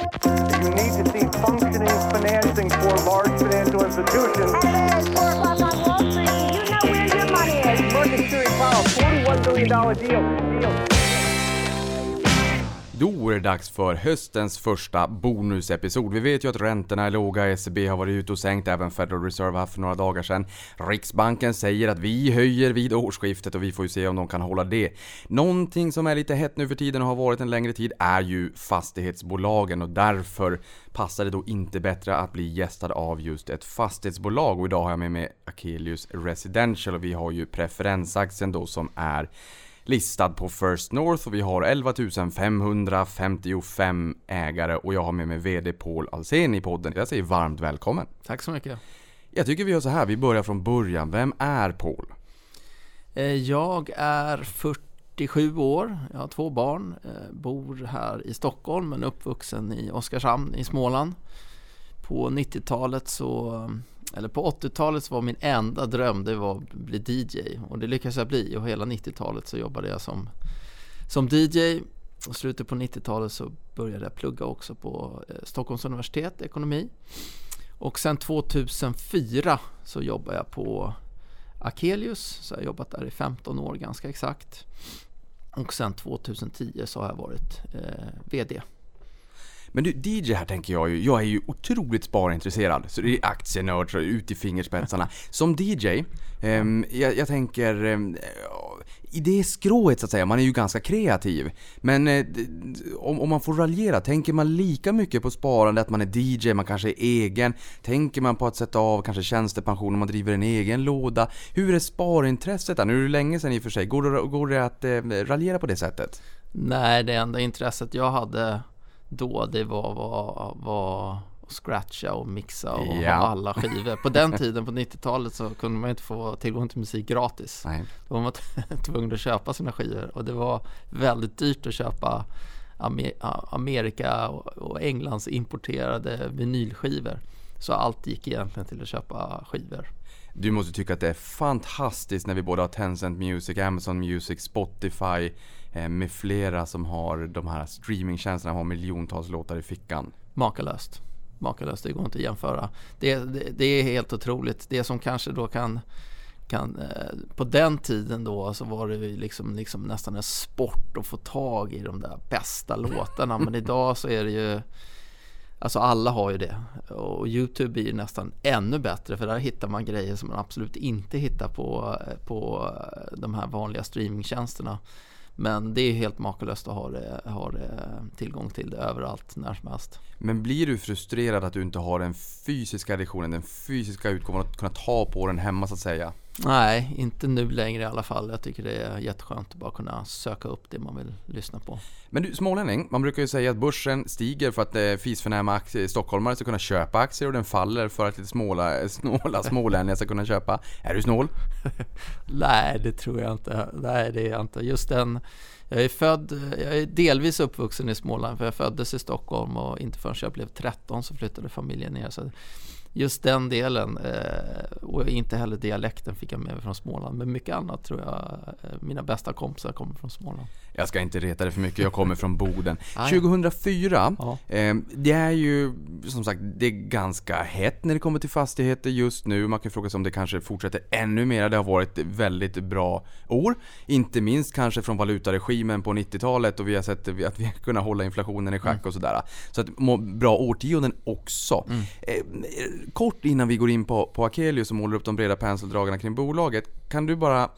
You need to see functioning financing for large financial institutions. It's 4 o'clock on Wall Street. You know where your money is? Market Security Powell, $41 billion deal. Då är det dags för höstens första bonusepisod. Vi vet ju att räntorna är låga, ECB har varit ute och sänkt, även Federal Reserve här för några dagar sedan. Riksbanken säger att vi höjer vid årsskiftet och vi får ju se om de kan hålla det. Någonting som är lite hett nu för tiden och har varit en längre tid är ju fastighetsbolagen och därför passar det då inte bättre att bli gästad av just ett fastighetsbolag och idag har jag med mig Akelius Residential och vi har ju preferensaktien då som är listad på First North och vi har 11 555 ägare och jag har med mig VD Paul Alsen i podden. Jag säger varmt välkommen. Tack så mycket. Jag tycker vi gör så här, vi börjar från början. Vem är Paul? Eh, Jag är 47 år, jag har två barn, eh, bor här i Stockholm men uppvuxen i Oskarshamn i Småland. På 90-talet så, eller på 80-talet så var min enda dröm det var att bli DJ och det lyckades jag bli och hela 90-talet så jobbade jag som, som DJ. Och slutet på 90-talet så började jag plugga också på eh, Stockholms universitet, ekonomi. Och sen 2004 så jobbade jag på Akelius, så jag har jobbat där i 15 år ganska exakt. Och sen 2010 så har jag varit eh, VD. Men du, DJ här tänker jag ju, jag är ju otroligt sparintresserad. Så det är aktienörd, så ut i fingerspetsarna. Som DJ, eh, jag, jag tänker, Eh, i det skrået så att säga, man är ju ganska kreativ. Men eh, om, om man får raljera, tänker man lika mycket på sparande, att man är DJ, man kanske är egen? Tänker man på att sätta av kanske tjänstepension om man driver en egen låda? Hur är sparintresset där? Nu är det länge sedan i och för sig. Går det, går det att eh, raljera på det sättet? Nej, det enda intresset jag hade då det var, var, var scratcha och mixa och Ja. ha alla skivor. På den tiden, på 90-talet, så kunde man inte få tillgång till musik gratis. Nej. Då var man tvungen att köpa sina skivor och det var väldigt dyrt att köpa Amer- Amerika och och Englands importerade vinylskivor. Så allt gick egentligen till att köpa skivor. Du måste tycka att det är fantastiskt när vi både har Tencent Music, Amazon Music, Spotify eh, med flera som har de här streamingtjänsterna och har miljontals låtar i fickan. Makalöst. Makalöst, det går inte att jämföra. Det, det, det är helt otroligt. Det som kanske då kan, kan eh, på den tiden då så var det ju liksom, liksom nästan en sport att få tag i de där bästa låtarna. Men idag så är det ju Alltså alla har ju det och Youtube blir ju nästan ännu bättre för där hittar man grejer som man absolut inte hittar på, på de här vanliga streamingtjänsterna. Men det är helt makalöst att ha det, ha det tillgång till det överallt när som helst. Men blir du frustrerad att du inte har den fysiska editionen, den fysiska utgåvan att kunna ta på den hemma så att säga? Nej, inte nu längre i alla fall. Jag tycker det är jätteskönt att bara kunna söka upp det man vill lyssna på. Men du, smålänning, man brukar ju säga att börsen stiger för att eh, fisförnäma aktier, stockholmare ska kunna köpa aktier och den faller för att lite småla, snåla smålänningar ska kunna köpa. Är du snål? Nej, det tror jag inte. Nej, det är jag inte. Just den, jag är född, jag är delvis uppvuxen i Småland för jag föddes i Stockholm och inte förrän jag blev 13 så flyttade familjen ner. Så just den delen eh, och inte heller dialekten fick jag med mig från Småland. Men mycket annat tror jag, eh, mina bästa kompisar kommer från Småland. Jag ska inte reta dig för mycket, jag kommer från Boden. Ah, ja. 2004, Ja. eh, det är ju som sagt, det är ganska hett när det kommer till fastigheter just nu. Man kan fråga sig om det kanske fortsätter ännu mer. Det har varit väldigt bra år. Inte minst kanske från valutaregimen på 90-talet och vi har sett att vi har kunnat hålla inflationen i schack och sådär. Så att bra årtionden också. Eh, kort innan vi går in på, på Akelius och målar upp de breda penseldragarna kring bolaget. Kan du bara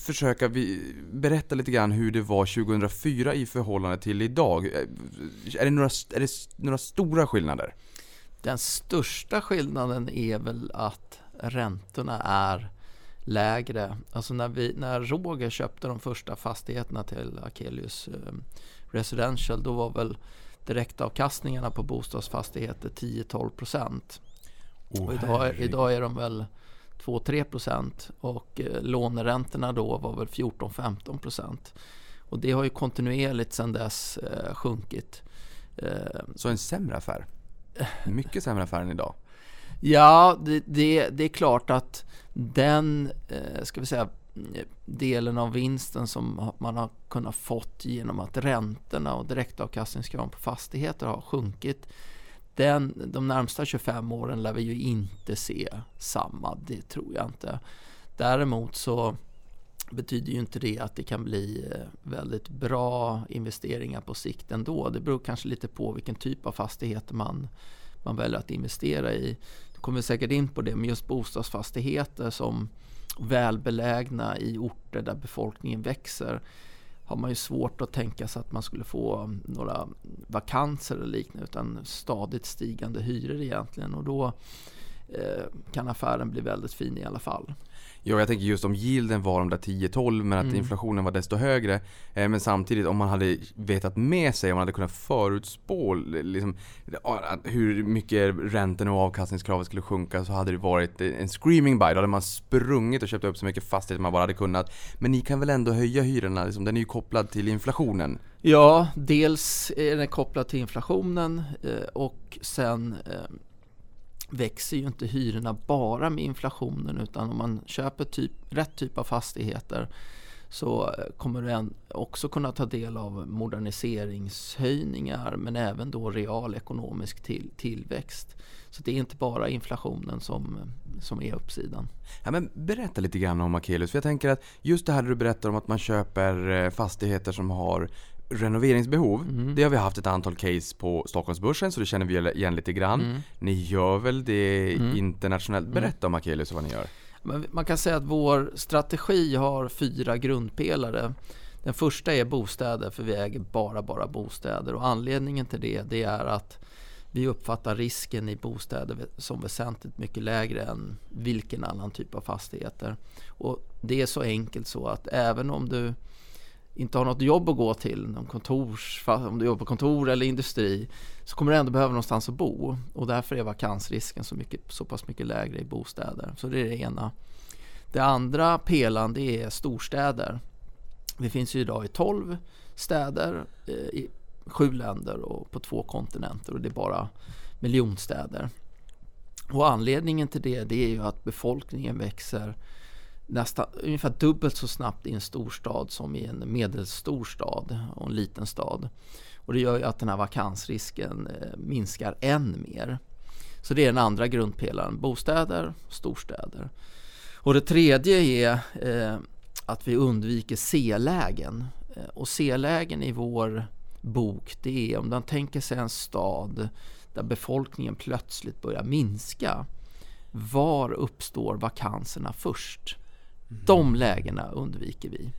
försöka vi, berätta lite grann hur det var 2004 i förhållande till idag? Eh, Är det några, är det några stora skillnader? Den största skillnaden är väl att räntorna är lägre. Alltså när, vi, när Roger köpte de första fastigheterna till Akelius eh, Residential då var väl direktavkastningarna på bostadsfastigheter 10-12 procent. Oh, Och idag, idag är de väl 2-3 procent och eh, låneräntorna då var väl 14-15 procent. Och det har ju kontinuerligt sedan dess eh, sjunkit. Eh, Så en sämre affär? Mycket sämre affär än idag. Ja, det, det, det är klart att den, ska vi säga, delen av vinsten som man har kunnat fått genom att räntorna och direktavkastningskraven på fastigheter har sjunkit. Den, de närmsta 25 åren lär vi ju inte se samma, det tror jag inte. Däremot så betyder ju inte det att det kan bli eh, väldigt bra investeringar på sikt ändå. Det beror kanske lite på vilken typ av fastigheter man, man väljer att investera i. Du kommer säkert in på det, men just bostadsfastigheter som välbelägna i orter där befolkningen växer har man ju svårt att tänka sig att man skulle få några vakanser eller liknande utan stadigt stigande hyror egentligen och då eh, kan affären bli väldigt fin i alla fall. Ja, jag tänker just om yielden var de där 10-12 men att mm. inflationen var desto högre. Eh, men samtidigt om man hade vetat med sig, om man hade kunnat förutspå liksom, hur mycket räntorna och avkastningskravet skulle sjunka så hade det varit en screaming buy. Då hade man sprungit och köpt upp så mycket fastigheter man bara hade kunnat. Men ni kan väl ändå höja hyrorna? Liksom, den är ju kopplad till inflationen. Ja, dels är den kopplad till inflationen eh, och sen eh, växer ju inte hyrorna bara med inflationen utan om man köper typ, rätt typ av fastigheter så kommer du också kunna ta del av moderniseringshöjningar men även då real ekonomisk till, tillväxt. Så det är inte bara inflationen som, som är uppsidan. Ja, men berätta lite grann om Akelius. För jag tänker att just det här du berättar om att man köper eh, fastigheter som har renoveringsbehov. Mm. Det har vi haft ett antal case på Stockholmsbörsen så det känner vi igen lite grann. Mm. Ni gör väl det mm. internationellt? Mm. Berätta om Akelius och vad ni gör. Man kan säga att vår strategi har fyra grundpelare. Den första är bostäder för vi äger bara, bara bostäder och anledningen till det, det är att vi uppfattar risken i bostäder som väsentligt mycket lägre än vilken annan typ av fastigheter. Och det är så enkelt så att även om du inte har något jobb att gå till, någon kontors, om du jobbar på kontor eller industri, så kommer du ändå behöva någonstans att bo. Och därför är vakansrisken så, mycket, så pass mycket lägre i bostäder. Så det är det ena. Det andra pelan det är storstäder. Vi finns ju idag i 12 städer eh, i sju länder och på två kontinenter och det är bara miljonstäder. Och anledningen till det, det är ju att befolkningen växer nästan ungefär dubbelt så snabbt i en storstad som i en medelstor stad och en liten stad. Och det gör ju att den här vakansrisken eh, minskar än mer. Så det är den andra grundpelaren, bostäder, storstäder. Och det tredje är eh, att vi undviker C-lägen. Eh, och C-lägen i vår bok, det är om man tänker sig en stad där befolkningen plötsligt börjar minska. Var uppstår vakanserna först? De lägena undviker vi.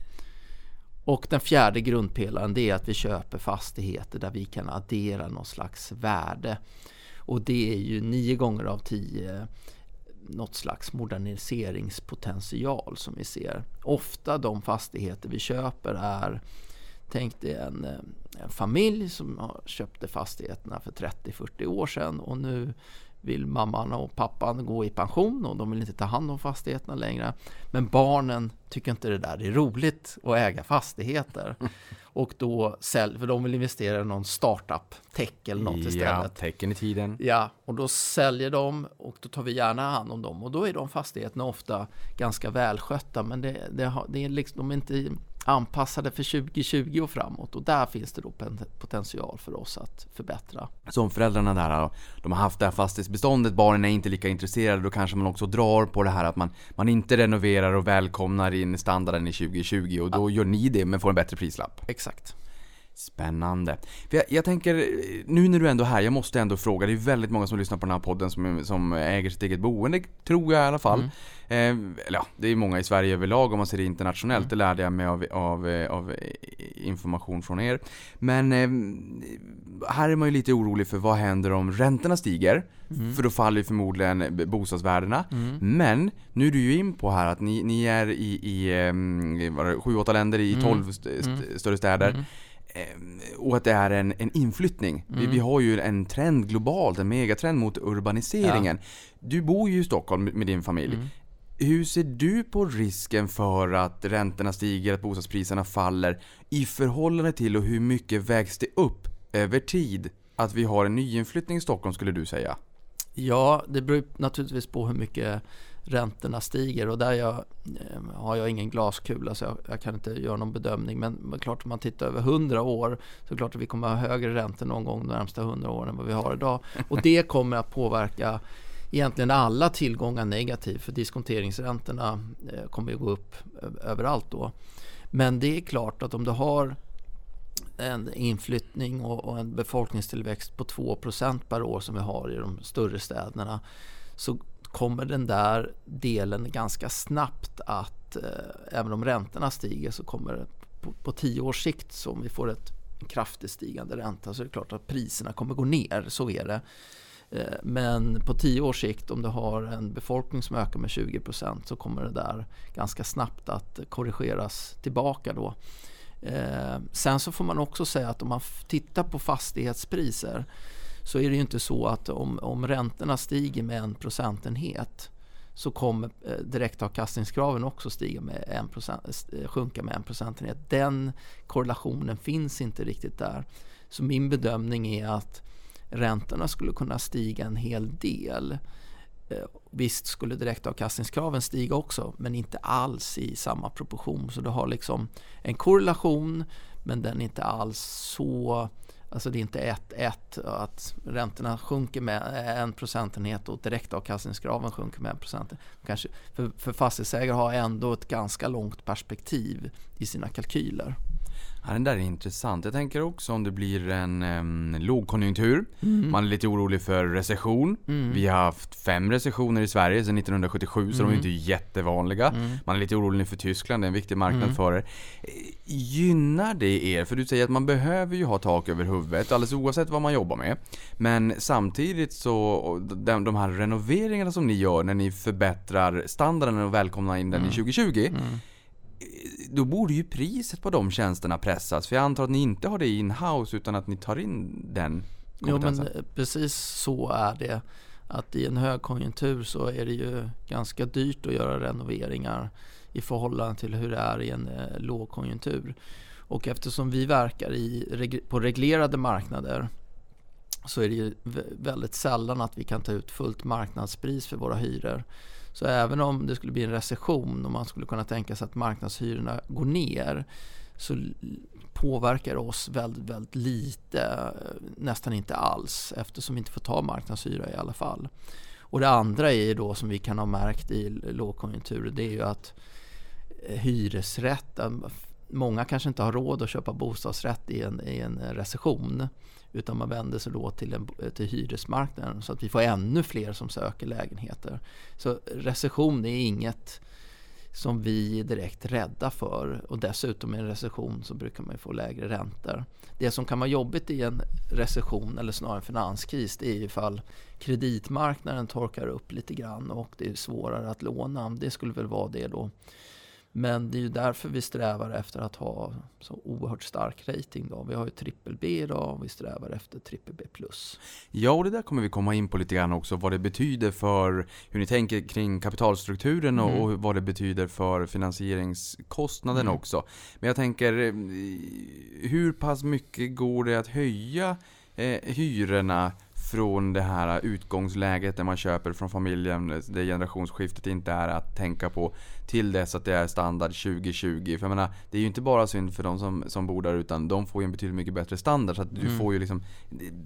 Och den fjärde grundpelaren det är att vi köper fastigheter där vi kan addera någon slags värde. Och det är ju nio gånger av tio eh, något slags moderniseringspotential som vi ser. Ofta de fastigheter vi köper är Tänk dig en, eh, en familj som köpte fastigheterna för 30-40 år sedan och nu vill mamman och pappan gå i pension och de vill inte ta hand om fastigheterna längre. Men barnen tycker inte det där är roligt att äga fastigheter. Och då säljer, för de vill investera i någon startup, tech eller något istället. Ja, tecken i tiden. Ja, och då säljer de och då tar vi gärna hand om dem. Och då är de fastigheterna ofta ganska välskötta men det, det, det är liksom, de är inte anpassade för 2020 och framåt och där finns det då potential för oss att förbättra. Så om föräldrarna där de har haft det här fastighetsbeståndet, barnen är inte lika intresserade, då kanske man också drar på det här att man, man inte renoverar och välkomnar in standarden i 2020 och då ja. gör ni det men får en bättre prislapp. Exakt. Spännande. Jag, jag, tänker, nu när du ändå är här, jag måste ändå fråga. Det är väldigt många som lyssnar på den här podden som, som äger sitt eget boende, tror jag i alla fall. Mm. Eh, eller ja, det är många i Sverige överlag om man ser det internationellt. Mm. Det lärde jag mig av, av, av information från er. Men eh, här är man ju lite orolig för vad händer om räntorna stiger? Mm. För då faller ju förmodligen bostadsvärdena. Mm. Men nu är du ju in på här att ni, ni är i, i 7-8 länder i 12 mm. st st mm. större städer. Ehm, och att det är en, en inflyttning. Mm. Vi, vi, har ju en trend globalt, en megatrend mot urbaniseringen. Ja. Du bor ju i Stockholm med din familj. Mm. Hur ser du på risken för att räntorna stiger, att bostadspriserna faller i förhållande till och hur mycket vägs det upp över tid att vi har en nyinflyttning i Stockholm skulle du säga? Ja, det beror naturligtvis på hur mycket räntorna stiger och där jag, eh, har jag ingen glaskula så jag, jag, kan inte göra någon bedömning. Men, men klart om man tittar över 100 år så är det klart att vi kommer att ha högre räntor någon gång de närmsta 100 åren än vad vi har idag. Och det kommer att påverka egentligen alla tillgångar negativt för diskonteringsräntorna eh, kommer att gå upp överallt då. Men det är klart att om du har en inflyttning och, en befolkningstillväxt på 2% per år som vi har i de större städerna så kommer den där delen ganska snabbt att, eh, även om räntorna stiger, så kommer det på, på tio års sikt, så om vi får ett kraftigt stigande ränta så är det klart att priserna kommer gå ner, så är det. Eh, men på tio års sikt om du har en befolkning som ökar med 20% så kommer det där ganska snabbt att korrigeras tillbaka då. Eh, sen så får man också säga att om man tittar på fastighetspriser så är det ju inte så att om, om räntorna stiger med en procentenhet så kommer eh, direktavkastningskraven också stiga med en procent, eh, eh, sjunka med en procentenhet. Den korrelationen finns inte riktigt där. Så min bedömning är att räntorna skulle kunna stiga en hel del. Visst skulle direktavkastningskraven stiga också men inte alls i samma proportion. Så du har liksom en korrelation men den är inte alls så Alltså det är inte 1-1 att räntorna sjunker med en procentenhet och direktavkastningskraven sjunker med en procentenhet. Kanske, för, för fastighetsägare har ändå ett ganska långt perspektiv i sina kalkyler. Ja, den där är intressant. Jag tänker också om det blir en um, lågkonjunktur. Mm. Man är lite orolig för recession. Mm. Vi har haft fem recessioner i Sverige sedan 1977 mm. så de är inte jättevanliga. Mm. Man är lite orolig för Tyskland, det är en viktig marknad mm. för er. Gynnar det er? För du säger att man behöver ju ha tak över huvudet alldeles oavsett vad man jobbar med. Men samtidigt så, de, de här renoveringarna som ni gör när ni förbättrar standarden och välkomnar in den i 2020 mm då borde ju priset på de tjänsterna pressas. För jag antar att ni inte har det in-house utan att ni tar in den kompetensen. Jo men precis så är det. Att i en högkonjunktur så är det ju ganska dyrt att göra renoveringar i förhållande till hur det är i en eh, lågkonjunktur. Och eftersom vi verkar i, på reglerade marknader så är det ju väldigt sällan att vi kan ta ut fullt marknadspris för våra hyror. Så även om det skulle bli en recession och man skulle kunna tänka sig att marknadshyrorna går ner så påverkar det oss väldigt, väldigt lite, nästan inte alls eftersom vi inte får ta marknadshyra i alla fall. Och det andra är då som vi kan ha märkt i lågkonjunktur det är ju att eh, hyresrätten, många kanske inte har råd att köpa bostadsrätt i en, i en recession. Utan man vänder sig då till, en, till hyresmarknaden så att vi får ännu fler som söker lägenheter. Så recession är inget som vi är direkt rädda för och dessutom i en recession så brukar man få lägre räntor. Det som kan vara jobbigt i en recession eller snarare en finanskris det är ifall kreditmarknaden torkar upp lite grann och det är svårare att låna. Det skulle väl vara det då. Men det är ju därför vi strävar efter att ha så oerhört stark rating. Då. Vi har ju trippel B idag och vi strävar efter trippel B+. Ja, och det där kommer vi komma in på lite grann också. Vad det betyder för hur ni tänker kring kapitalstrukturen och, mm. och vad det betyder för finansieringskostnaden mm. också. Men jag tänker, eh, hur pass mycket går det att höja eh, hyrorna från det här utgångsläget där man köper från familjen, där generationsskiftet inte är att tänka på, till dess att det är standard 2020. För jag menar, det är ju inte bara synd för de som, som bor där utan de får ju en betydligt mycket bättre standard. Så att du mm. får ju liksom,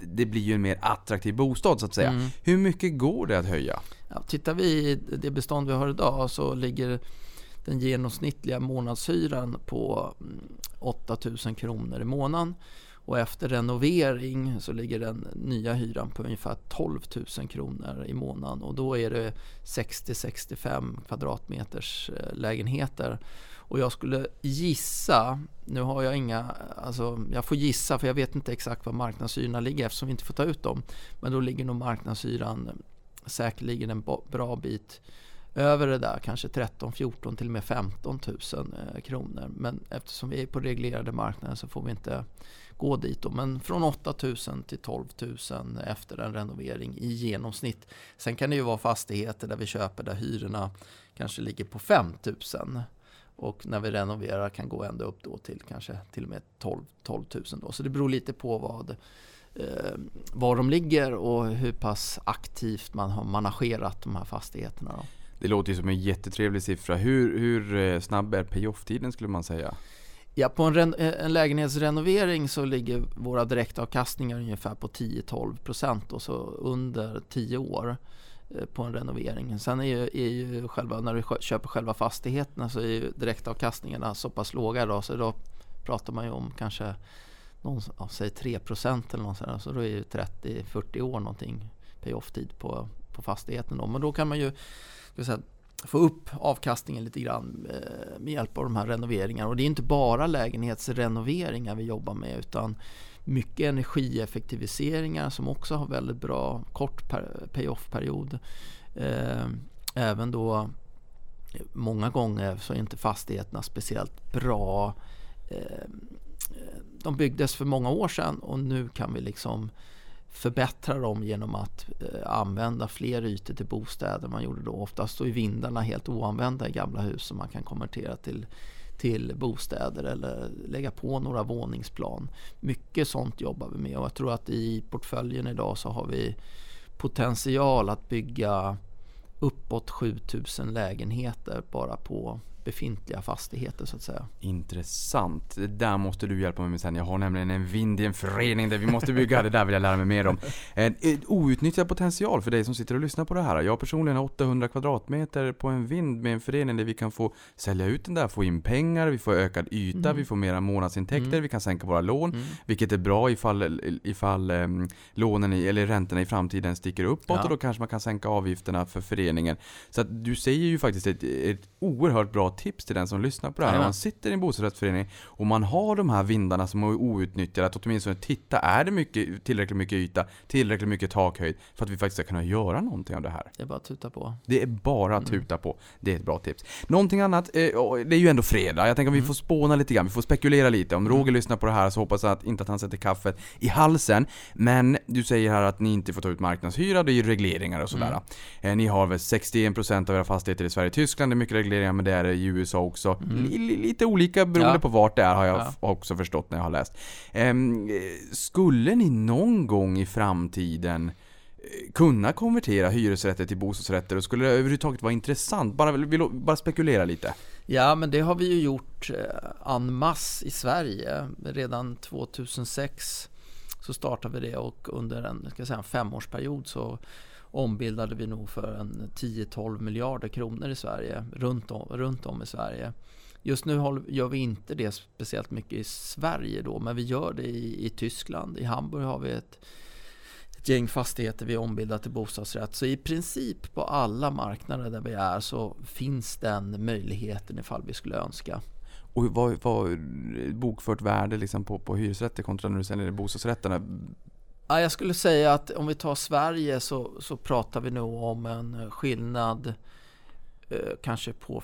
det blir ju en mer attraktiv bostad så att säga. Mm. Hur mycket går det att höja? Ja, tittar vi i det bestånd vi har idag så ligger den genomsnittliga månadshyran på 8000 mm, kronor i månaden. Och efter renovering så ligger den nya hyran på ungefär 12 000 kronor i månaden och då är det 60-65 kvadratmeters eh, lägenheter. Och jag skulle gissa, nu har jag inga, alltså jag får gissa för jag vet inte exakt var marknadshyrorna ligger eftersom vi inte får ta ut dem. Men då ligger nog marknadshyran eh, säkerligen en bra bit över det där, kanske 13, 14 till och med 15 000 eh, kronor. Men eftersom vi är på reglerade marknader så får vi inte gå dit. Då. Men från 8000 till 12 000 efter en renovering i genomsnitt. Sen kan det ju vara fastigheter där vi köper där hyrorna kanske ligger på 5 000 och när vi renoverar kan gå ända upp då till kanske till och med 12, 12 000 då. Så det beror lite på vad eh, var de ligger och hur pass aktivt man har managerat de här fastigheterna. Då. Det låter ju som en jättetrevlig siffra. Hur, hur eh, snabb är pay-off-tiden skulle man säga? Ja, på en, eh, en lägenhetsrenovering så ligger våra direktavkastningar ungefär på 10-12% och så under 10 år eh, på en renovering. Sen är ju, är ju själva, när du köper själva fastigheterna så är ju direktavkastningarna så pass låga idag så då pratar man ju om kanske någon, ja, säg 3% eller något sådär. Så då är ju 30-40 år någonting payoff-tid på, på fastigheten då. Men då kan man ju ska säga, få upp avkastningen lite grann eh, med hjälp av de här renoveringarna. Och det är inte bara lägenhetsrenoveringar vi jobbar med utan mycket energieffektiviseringar som också har väldigt bra kort per- payoff-period. Eh, även då många gånger så är inte fastigheterna speciellt bra. Eh, de byggdes för många år sedan och nu kan vi liksom förbättra dem genom att eh, använda fler ytor till bostäder. Man gjorde då oftast står är vindarna helt oanvända i gamla hus som man kan konvertera till, till bostäder eller lägga på några våningsplan. Mycket sånt jobbar vi med och jag tror att i portföljen idag så har vi potential att bygga uppåt 7000 lägenheter bara på befintliga fastigheter så att säga. Intressant. Det där måste du hjälpa mig med sen. Jag har nämligen en vind i en förening där vi måste bygga. Det där vill jag lära mig mer om. En en outnyttjad potential för dig som sitter och lyssnar på det här. Jag personligen har 800 kvadratmeter på en vind med en förening där vi kan få sälja ut den där, få in pengar, vi får ökad yta, Mm. vi får mera månadsintäkter, Mm. vi kan sänka våra lån. Mm. Vilket är bra ifall, ifall um, lånen i, eller räntorna i framtiden sticker uppåt Ja. och då kanske man kan sänka avgifterna för föreningen. Så att du säger ju faktiskt ett, ett oerhört bra tips till den som lyssnar på det här. Om man sitter i en bostadsrättsförening och man har de här vindarna som är outnyttjade, att åtminstone titta, är det mycket, tillräckligt mycket yta, tillräckligt mycket takhöjd för att vi faktiskt ska kunna göra någonting av det här? Det är bara att tuta på. Det är bara att Mm. tuta på. Det är ett bra tips. Någonting annat, eh, det är ju ändå fredag. Jag tänker om vi Mm. får spåna lite grann, vi får spekulera lite. Om Mm. Roger lyssnar på det här så hoppas jag att, inte att han sätter kaffet i halsen. Men du säger här att ni inte får ta ut marknadshyra, det är ju regleringar och sådär. Mm. Eh, ni har väl 61% av era fastigheter i Sverige och Tyskland, det är mycket regleringar, men det är i USA också. Mm. Li- li- lite olika beroende Ja. på vart det är har jag Ja. också förstått när jag har läst. Ehm, eh, skulle ni någon gång i framtiden eh, kunna konvertera hyresrätter till bostadsrätter och skulle det överhuvudtaget vara intressant? Bara, vill, bara spekulera lite. Ja, men det har vi ju gjort eh, en masse i Sverige. Redan 2006 så startade vi det och under en, ska säga, en femårsperiod så ombildade vi nog för en 10-12 miljarder kronor i Sverige, runt om, runt om i Sverige. Just nu gör vi inte det speciellt mycket i Sverige då, men vi gör det i, i Tyskland. I Hamburg har vi ett, ett gäng fastigheter vi ombildar till bostadsrätt. Så i princip på alla marknader där vi är så finns den möjligheten ifall vi skulle önska. Och vad, vad bokfört värde liksom på, på hyresrätter kontra när du säljer bostadsrätterna? Ja, jag skulle säga att om vi tar Sverige så, så pratar vi nog om en eh, skillnad eh, kanske på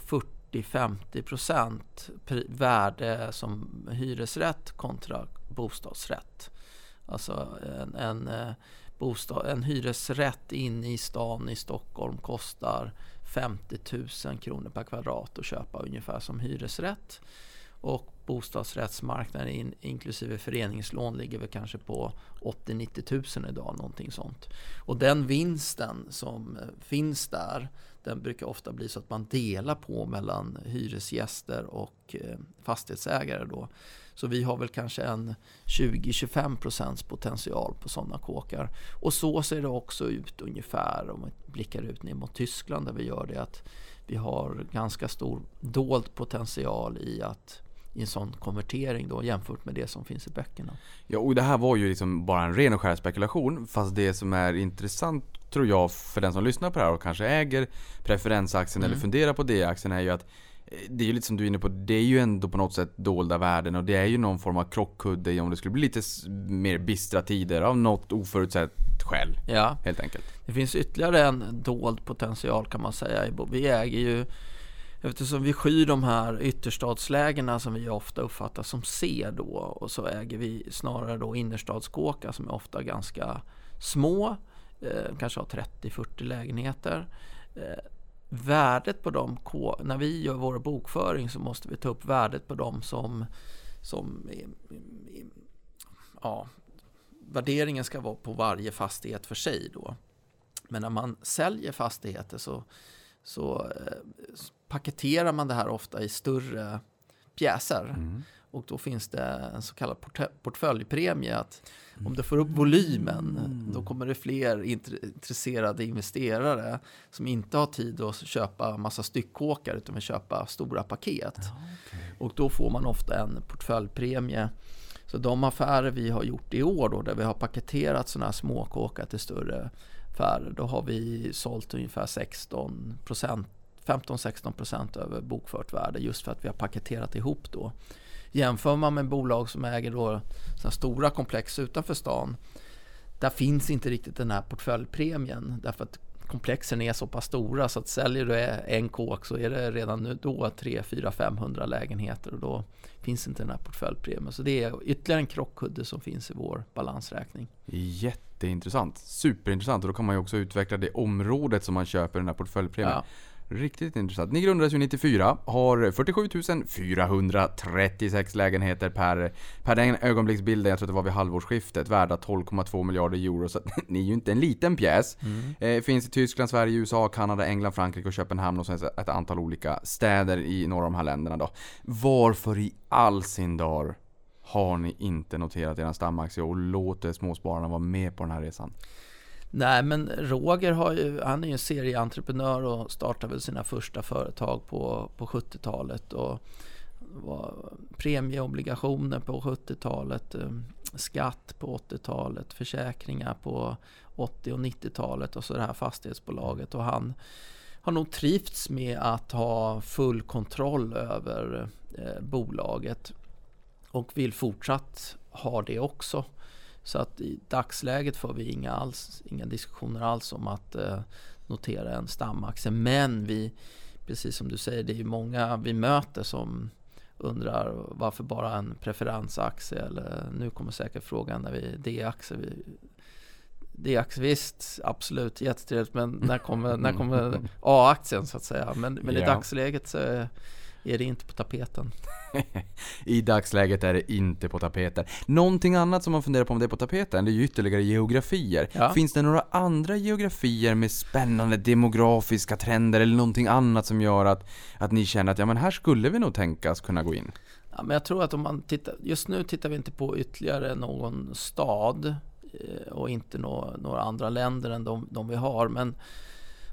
40-50 procent värde som hyresrätt kontra bostadsrätt. Alltså en, en, eh, bostad, en hyresrätt inne i stan i Stockholm kostar 50 000 kronor per kvadrat att köpa ungefär som hyresrätt. Och bostadsrättsmarknaden in, inklusive föreningslån ligger väl kanske på 80-90 000 idag, någonting sånt. Och den vinsten som eh, finns där, den brukar ofta bli så att man delar på mellan hyresgäster och eh, fastighetsägare då. Så vi har väl kanske en 20-25 procents potential på sådana kåkar. Och så ser det också ut ungefär om vi blickar ut ner mot Tyskland där vi gör det att vi har ganska stor dold potential i att i en sån konvertering då jämfört med det som finns i böckerna. Ja, och det här var ju liksom bara en ren och skär spekulation. Fast det som är intressant tror jag för den som lyssnar på det här och kanske äger preferensaktien Mm. eller funderar på det aktien är ju att eh, det är ju lite som du är inne på, det är ju ändå på något sätt dolda värden och det är ju någon form av krockkudde om det skulle bli lite mer bistra tider av något oförutsett skäl. Ja, Helt enkelt. det finns ytterligare en dold potential kan man säga. Vi äger ju Eftersom vi skyr de här ytterstadslägena som vi ofta uppfattar som C då och så äger vi snarare då innerstadskåkar som är ofta ganska små, eh, kanske har 30-40 lägenheter. Eh, värdet på dem, när vi gör vår bokföring så måste vi ta upp värdet på dem som, som eh, ja, värderingen ska vara på varje fastighet för sig då. Men när man säljer fastigheter så, så eh, paketerar man det här ofta i större pjäser. Mm. Och då finns det en så kallad portföljpremie. Att om du får upp volymen, då kommer det fler int- intresserade investerare som inte har tid att köpa massa styckåkar utan vill köpa stora paket. Och då får man ofta en portföljpremie. Så de affärer vi har gjort i år då, där vi har paketerat sådana här småkåkar till större affärer, då har vi sålt ungefär 16% 15-16% över bokfört värde just för att vi har paketerat ihop då. Jämför man med bolag som äger då stora komplex utanför stan, där finns inte riktigt den här portföljpremien därför att komplexen är så pass stora så att säljer du en kåk så är det redan nu då 3, 4, 500 lägenheter och då finns inte den här portföljpremien. Så det är ytterligare en krockkudde som finns i vår balansräkning. Jätteintressant. Superintressant. Och då kan man ju också utveckla det området som man köper den här portföljpremien. Ja. Riktigt intressant. Ni grundades ju 94, har 47 436 lägenheter per, per den ögonblicksbilden, jag tror det var vid halvårsskiftet, värda 12,2 miljarder euro. Så ni är ju inte en liten pjäs. Eh, finns i Tyskland, Sverige, USA, Kanada, England, Frankrike och Köpenhamn och sen ett antal olika städer i några av de här länderna då. Varför i all sin dar har ni inte noterat er stamaktie och låter småspararna vara med på den här resan? Nej, men Roger har ju, han är ju en serieentreprenör och startade väl sina första företag på, på 70-talet. Och var premieobligationer på 70-talet, eh, skatt på 80-talet, försäkringar på 80 och 90-talet och så det här fastighetsbolaget. Och han har nog trivts med att ha full kontroll över eh, bolaget och vill fortsatt ha det också. Så att i dagsläget får vi inga, alls, inga diskussioner alls om att eh, notera en stamaktie. Men vi, precis som du säger, det är ju många vi möter som undrar varför bara en preferensaktie eller nu kommer säkert frågan när vi D-aktie. Vi, D-aktie visst, absolut jättetrevligt men när kommer, när kommer A-aktien så att säga. Men, men i Ja. dagsläget så är är det inte på tapeten. I dagsläget är det inte på tapeten. Någonting annat som man funderar på om det är på tapeten, det är ju ytterligare geografier. Ja. Finns det några andra geografier med spännande demografiska trender eller någonting annat som gör att, att ni känner att ja men här skulle vi nog tänkas kunna gå in? Ja, men jag tror att om man tittar, just nu tittar vi inte på ytterligare någon stad eh, och inte nå, några andra länder än de, de vi har. Men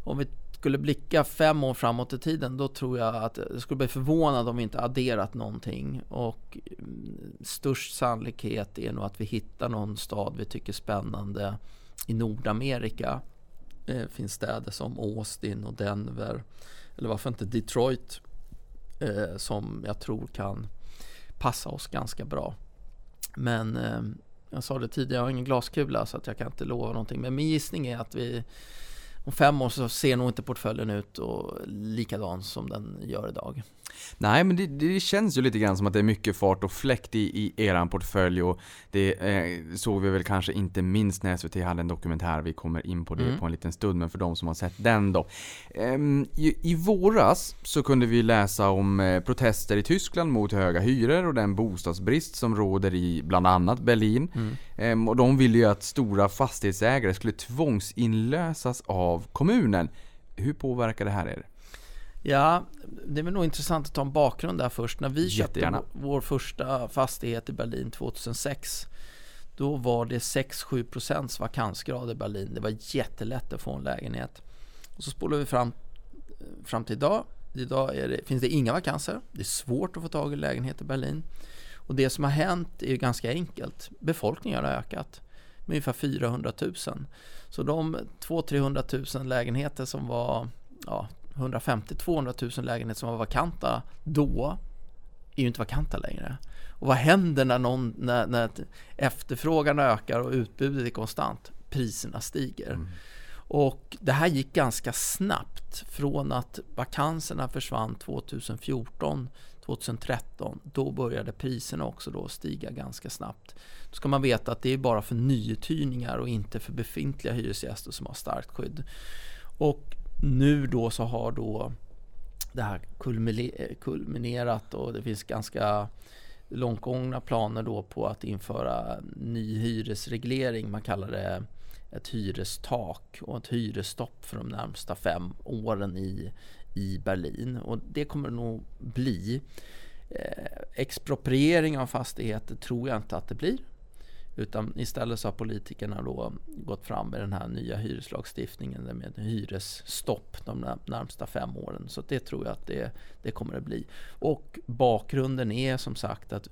om vi skulle blicka fem år framåt i tiden då tror jag att jag skulle bli förvånad om vi inte adderat någonting. Och mm, störst sannolikhet är nog att vi hittar någon stad vi tycker är spännande i Nordamerika. Det finns städer som Austin och Denver. Eller varför inte Detroit. Eh, som jag tror kan passa oss ganska bra. Men eh, jag sa det tidigare, jag har ingen glaskula så att jag kan inte lova någonting. Men min gissning är att vi om fem år så ser nog inte portföljen ut och likadan som den gör idag. Nej, men det, det känns ju lite grann som att det är mycket fart och fläkt i, i eran portfölj och det eh, såg vi väl kanske inte minst när SVT hade en dokumentär, vi kommer in på det Mm. på en liten stund, men för de som har sett den då. Ehm, i, I våras så kunde vi läsa om eh, protester i Tyskland mot höga hyror och den bostadsbrist som råder i bland annat Berlin. Mm. Ehm, och de ville ju att stora fastighetsägare skulle tvångsinlösas av kommunen. Hur påverkar det här er? Ja, det är väl nog intressant att ta en bakgrund där först. När vi Jättegärna. köpte vår, första fastighet i Berlin 2006 då var det 6-7% vakansgrad i Berlin. Det var jättelätt att få en lägenhet. Och så spolar vi fram, fram till idag. Idag det, finns det inga vakanser. Det är svårt att få tag i lägenhet i Berlin. Och det som har hänt är ju ganska enkelt. Befolkningen har ökat med ungefär 400 000. Så de 200-300 000 lägenheter som var ja, 150-200 000 lägenheter som var vakanta då är ju inte vakanta längre. Och vad händer när, någon, när, när efterfrågan ökar och utbudet är konstant? Priserna stiger. Och det här gick ganska snabbt från att vakanserna försvann 2014 2013, då började priserna också då stiga ganska snabbt. Då ska man veta att det är bara för nyuthyrningar och inte för befintliga hyresgäster som har starkt skydd. Och nu då så har då det här eh, kulminerat och det finns ganska långtgångna planer då på att införa ny hyresreglering. Man kallar det ett hyrestak och ett hyresstopp för de närmsta fem åren i, i Berlin. Och det kommer det nog bli. Eh, expropriering av fastigheter tror jag inte att det blir. Utan istället så har politikerna då gått fram med den här nya hyreslagstiftningen med hyresstopp de närmsta fem åren. Så det tror jag att det, det kommer att bli. Och bakgrunden är som sagt att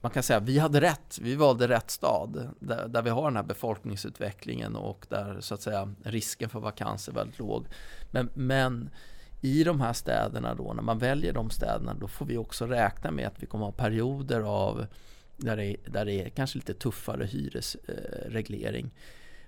man kan säga att vi hade rätt. Vi valde rätt stad där, där, vi har den här befolkningsutvecklingen och där så att säga risken för vakanser är väldigt låg. Men, men i de här städerna då, när man väljer de städerna, då får vi också räkna med att vi kommer att ha perioder av där det, där det är kanske lite tuffare hyresreglering.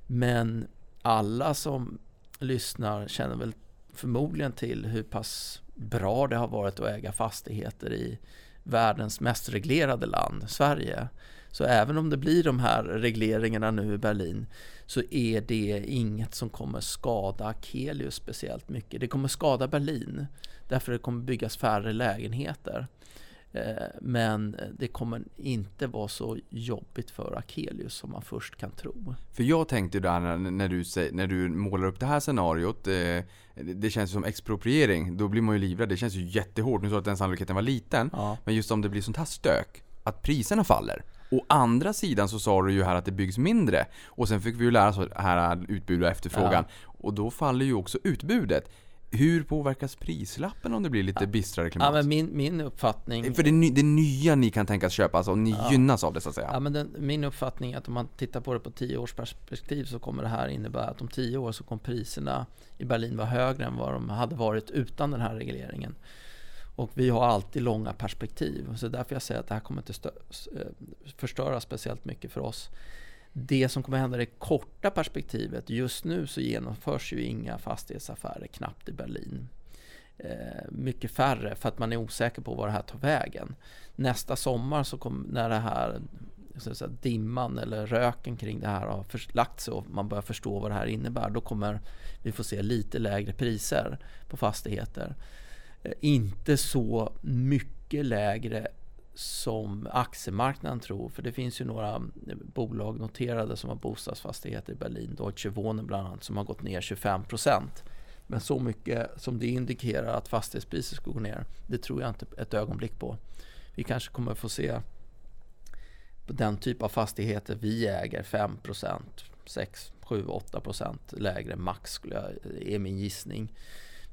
Men alla som lyssnar känner väl förmodligen till hur pass bra det har varit att äga fastigheter i världens mest reglerade land, Sverige. Så även om det blir de här regleringarna nu i Berlin så är det inget som kommer skada Akelius speciellt mycket. Det kommer skada Berlin därför det kommer byggas färre lägenheter. Eh, men det kommer inte vara så jobbigt för Akelius som man först kan tro. För jag tänkte där när du, när du målar upp det här scenariot, eh, det känns som expropriering, då blir man ju livrädd. Det känns ju jättehårt. Nu sa att den sannolikheten var liten, ja. men just om det blir sånt här stök, att priserna faller. Å andra sidan så sa du ju här att det byggs mindre. Och sen fick vi ju lära oss här utbud och efterfrågan. Ja. Och då faller ju också utbudet. Hur påverkas prislappen om det blir lite ja. bistrare klimat? Ja, men min, min uppfattning... För det, ny, det nya ni kan tänkas köpa, alltså ni ja. gynnas av det så att säga? Ja, men den, min uppfattning är att om man tittar på det på tio års perspektiv så kommer det här innebära att om tio år så kommer priserna i Berlin vara högre än vad de hade varit utan den här regleringen. Och vi har alltid långa perspektiv. Så därför jag säger att det här kommer inte eh, förstöra speciellt mycket för oss det som kommer hända i det korta perspektivet, just nu så genomförs ju inga fastighetsaffärer knappt i Berlin. Eh, mycket färre för att man är osäker på var det här tar vägen. Nästa sommar så kommer, när det här så säga, dimman eller röken kring det här har lagt sig och man börjar förstå vad det här innebär, då kommer vi få se lite lägre priser på fastigheter. Eh, inte så mycket lägre som aktiemarknaden tror. För det finns ju några mm, bolag noterade som har bostadsfastigheter i Berlin. Deutsche Wohnen bland annat som har gått ner 25 procent. Men så mycket som det indikerar att fastighetspriser ska gå ner, det tror jag inte ett ögonblick på. Vi kanske kommer få se på den typ av fastigheter vi äger 5 procent, 6, 7, 8 procent lägre max skulle jag, är min gissning.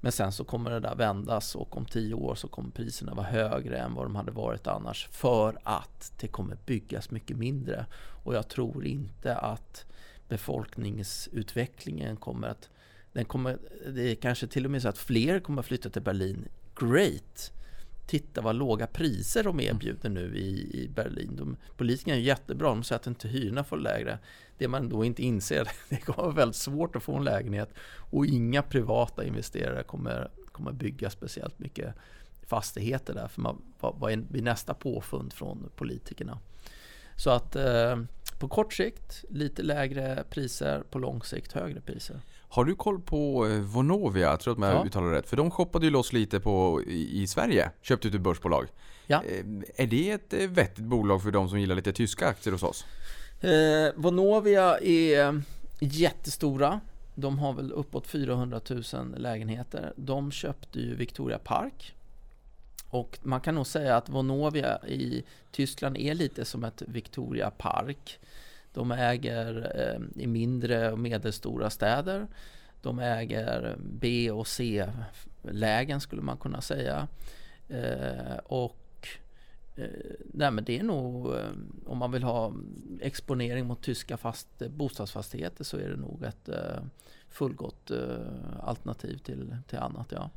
Men sen så kommer det där vändas och om tio år så kommer priserna vara högre än vad de hade varit annars för att det kommer byggas mycket mindre. Och jag tror inte att befolkningsutvecklingen kommer att den kommer, det är kanske till och med så att fler kommer att flytta till Berlin. Great! Titta vad låga priser de erbjuder nu i, i Berlin. De, politikerna är jättebra, de säger att inte hyrorna får lägre. Det man då inte inser, det kommer vara väldigt svårt att få en lägenhet och inga privata investerare kommer, kommer bygga speciellt mycket fastigheter där. För man, vad, är nästa påfund från politikerna? Så att eh, på kort sikt lite lägre priser, på lång sikt högre priser. Har du koll på eh, Vonovia, jag tror att jag ja. uttalar rätt? För de shoppade ju loss lite på, i, i Sverige, köpte ut ett börsbolag. Ja. Eh, är det ett eh, vettigt bolag för de som gillar lite tyska aktier hos oss? Eh, Vonovia är jättestora. De har väl uppåt 400 000 lägenheter. De köpte ju Victoria Park. Och man kan nog säga att Vonovia i Tyskland är lite som ett Victoria Park. De äger eh, i mindre och medelstora städer. De äger B och C-lägen skulle man kunna säga. Eh, och Eh, nej men det är nog, eh, om man vill ha exponering mot tyska fast, bostadsfastigheter så är det nog ett eh, fullgott alternativ till, till annat. Ja.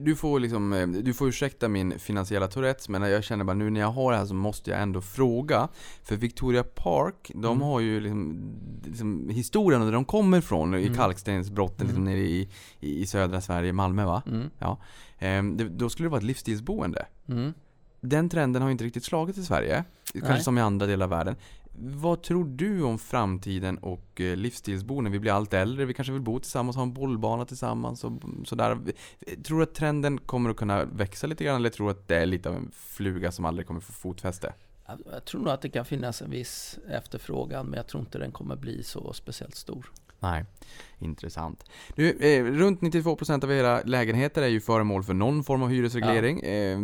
Du, får liksom, du får ursäkta min finansiella Tourettes men jag känner bara nu när jag har det här så måste jag ändå fråga. För Victoria Park, de mm. har ju liksom, liksom historien där de kommer ifrån mm. i kalkstensbrotten liksom mm. liksom nere i, i södra Sverige, Malmö va? Mm. Ja. Ehm, då skulle det vara ett livsstilsboende. Mm den trenden har inte riktigt slagit i Sverige. Nej. Kanske som i andra delar av världen. Vad tror du om framtiden och eh, livsstilsboende? Vi blir allt äldre, vi kanske vill bo tillsammans, ha en bollbana tillsammans och sådär. Tror du att trenden kommer att kunna växa lite grann eller tror du att det är lite av en fluga som aldrig kommer få fotfäste? Jag tror nog att det kan finnas en viss efterfrågan men jag tror inte den kommer bli så speciellt stor. Nej, intressant. Du, eh, runt 92% av era lägenheter är ju föremål för någon form av hyresreglering. Eh,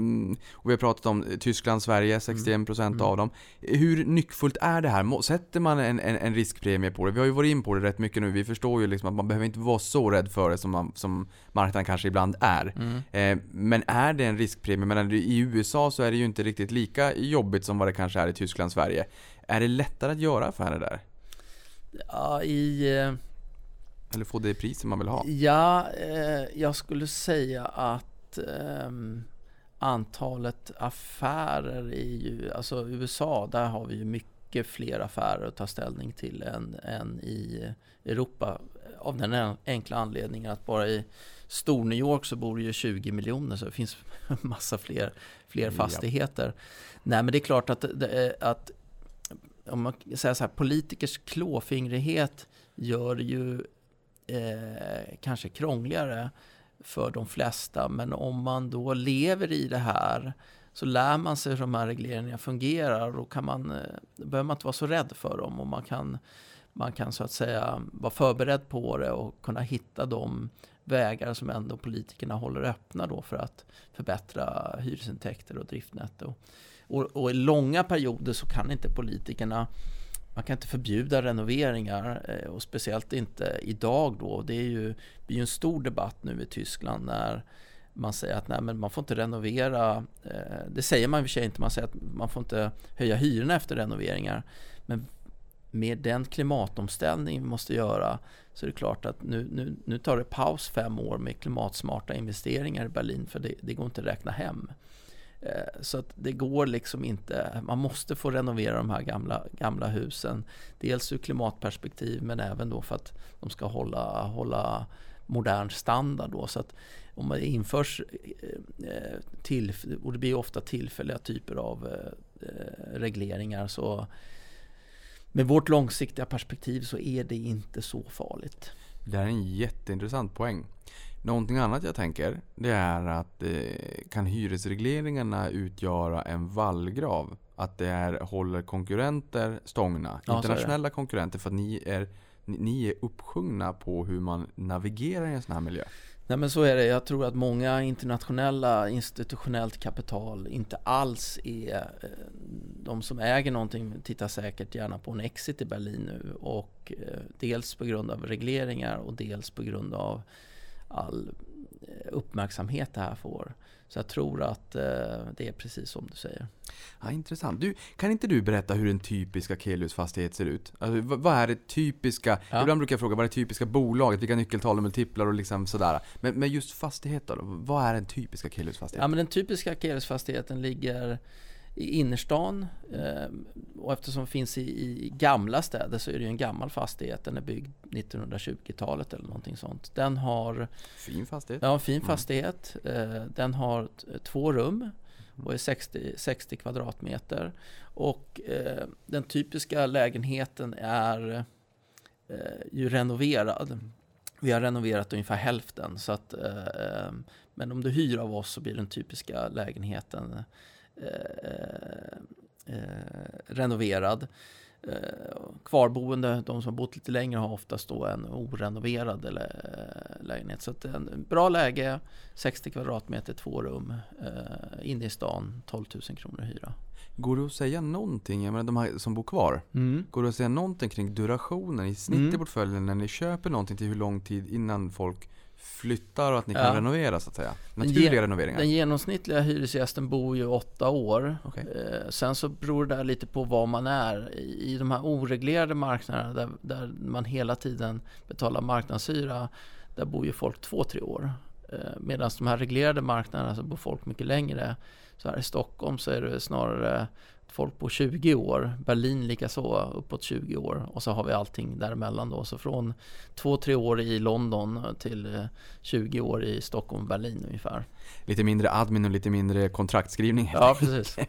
och vi har pratat om Tyskland, Sverige, 61% Mm. av dem. Hur nyckfullt är det här? Sätter man en, en, en riskpremie på det? Vi har ju varit in på det rätt mycket nu. Vi förstår ju liksom att man behöver inte vara så rädd för det som, man, som marknaden kanske ibland är. Mm. Eh, men är det en riskpremie? Men i USA så är det ju inte riktigt lika jobbigt som vad det kanske är i Tyskland, Sverige. Är det lättare att göra affärer där? Ja, i, eh, Eller få det priset man vill ha? ja eh, jag skulle säga att ehm, antalet affärer i ju, alltså USA, där har vi ju mycket fler affärer att ta ställning till än, än i Europa. Av den en- enkla anledningen att bara i Stor-New York så bor det ju 20 miljoner så det finns massa fler, fler Ja. fastigheter. Nej men det är klart att, är- att om man säger så här, politikers klåfingrighet gör det ju eh, kanske krångligare för de flesta. Men om man då lever i det här så lär man sig hur de här regleringarna fungerar. Då, kan man, då behöver man inte vara så rädd för dem. Och man kan, man kan så att säga vara förberedd på det och kunna hitta de vägar som ändå politikerna håller öppna då för att förbättra hyresintäkter och driftnetto. Och, och i långa perioder så kan inte politikerna man kan inte förbjuda renoveringar eh, och speciellt inte idag då. Det är ju, det är ju en stor debatt nu i Tyskland när man säger att nej, men man får inte renovera. Eh, det säger man i och för sig inte. Man säger att man får inte höja hyrorna efter renoveringar. Men med den klimatomställning vi måste göra så är det klart att nu, nu, nu tar det paus fem år med klimatsmarta investeringar i Berlin för det, det går inte att räkna hem. Eh, så att det går liksom inte, man måste få renovera de här gamla, gamla husen. Dels ur klimatperspektiv men även då för att de ska hålla, hålla modern standard. Då. Så att om det införs, eh, eh, till, och det blir ofta tillfälliga typer av regleringar så med vårt långsiktiga perspektiv så är det inte så farligt. Det här är en jätteintressant poäng. Någonting annat jag tänker, det är att eh, kan hyresregleringarna utgöra en vallgrav? Att det är, håller konkurrenter stångna, Ja, internationella konkurrenter, för att ni är, ni, ni är uppsjungna på hur man navigerar i en sån här miljö. Nej men så är det. Jag tror att många internationella institutionellt kapital inte alls är eh, de som äger någonting tittar säkert gärna på en exit i Berlin nu och eh, dels på grund av regleringar och dels på grund av all eh, uppmärksamhet det här får. Så jag tror att eh, det är precis som du säger. Ja, intressant. Du, kan inte du berätta hur en typisk Akelius-fastighet ser ut? Alltså, vad, vad är det typiska? Ja. Ibland brukar jag fråga vad är det typiska bolaget? Vilka nyckeltal och multiplar och liksom sådär. Men, men just fastigheter? Vad är en typisk Akelius-fastighet? Ja men den typiska Akelius-fastigheten ligger i innerstan eh, och eftersom det finns i, i gamla städer så är det ju en gammal fastighet. Den är byggd 1920-talet eller någonting sånt. Den har Fin fastighet. ja, en fin fastighet. Eh, den har två rum och är 60, 60 kvadratmeter. Och eh, den typiska lägenheten är ju renoverad. Vi har renoverat ungefär hälften. Så att, men om du hyr av oss så blir den typiska lägenheten renoverad. Eh, kvarboende, de som har bott lite längre har oftast då en orenoverad eller, eh, lägenhet. Så att en bra läge, 60 kvadratmeter, två rum, eh, inne i stan, 12 000 kronor hyra. Går det att säga någonting, jag menar de här som bor kvar, går det att säga någonting kring durationen i snitt i Mm. portföljen när ni köper någonting till hur lång tid innan folk flyttar och att ni kan Ja. renovera så att säga? Den Naturliga ge- renoveringar? Den genomsnittliga hyresgästen bor ju åtta år. Okej. Eh, sen så beror det där lite på var man är. I, de här oreglerade marknaderna där, där man hela tiden betalar marknadshyra, där bor ju folk två, tre år. Eh, Medan de här reglerade marknaderna så bor folk mycket längre. Så här i Stockholm så är det snarare folk bor 20 år, Berlin likaså uppåt 20 år och så har vi allting däremellan då. Så från två, tre år i London till eh, 20 år i Stockholm och Berlin ungefär. Lite mindre admin och lite mindre kontraktskrivning Ja, precis.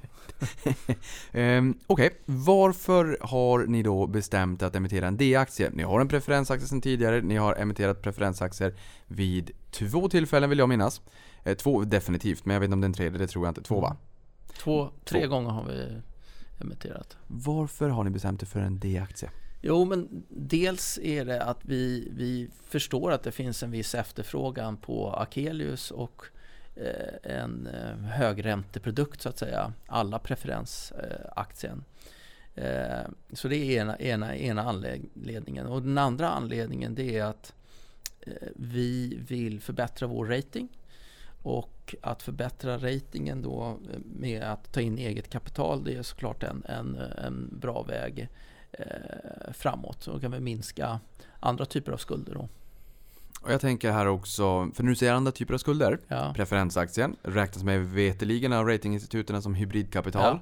Ehm, Okej, varför har ni då bestämt att emittera en D-aktie? Ni har en preferensaktie sedan tidigare, ni har emitterat preferensaktier vid två tillfällen vill jag minnas. Eh, två definitivt, men jag vet inte om den tredje, det tror jag inte. Två va? Två, tre Två. gånger har vi emitterat. Varför har ni bestämt er för en D-aktie? Jo, men dels är det att vi, vi förstår att det finns en viss efterfrågan på Akelius och eh, en eh, högränteprodukt så att säga, alla preferensaktien. Eh, så det är ena, ena, ena anledningen. Och den andra anledningen det är att eh, vi vill förbättra vår rating. Och att förbättra ratingen då eh, med att ta in eget kapital det är såklart en, en, en bra väg eh, framåt. Så kan vi minska andra typer av skulder då. Och jag tänker här också, för nu ser andra typer av skulder. Ja. Preferensaktien räknas med veteligen av ratinginstituten som hybridkapital.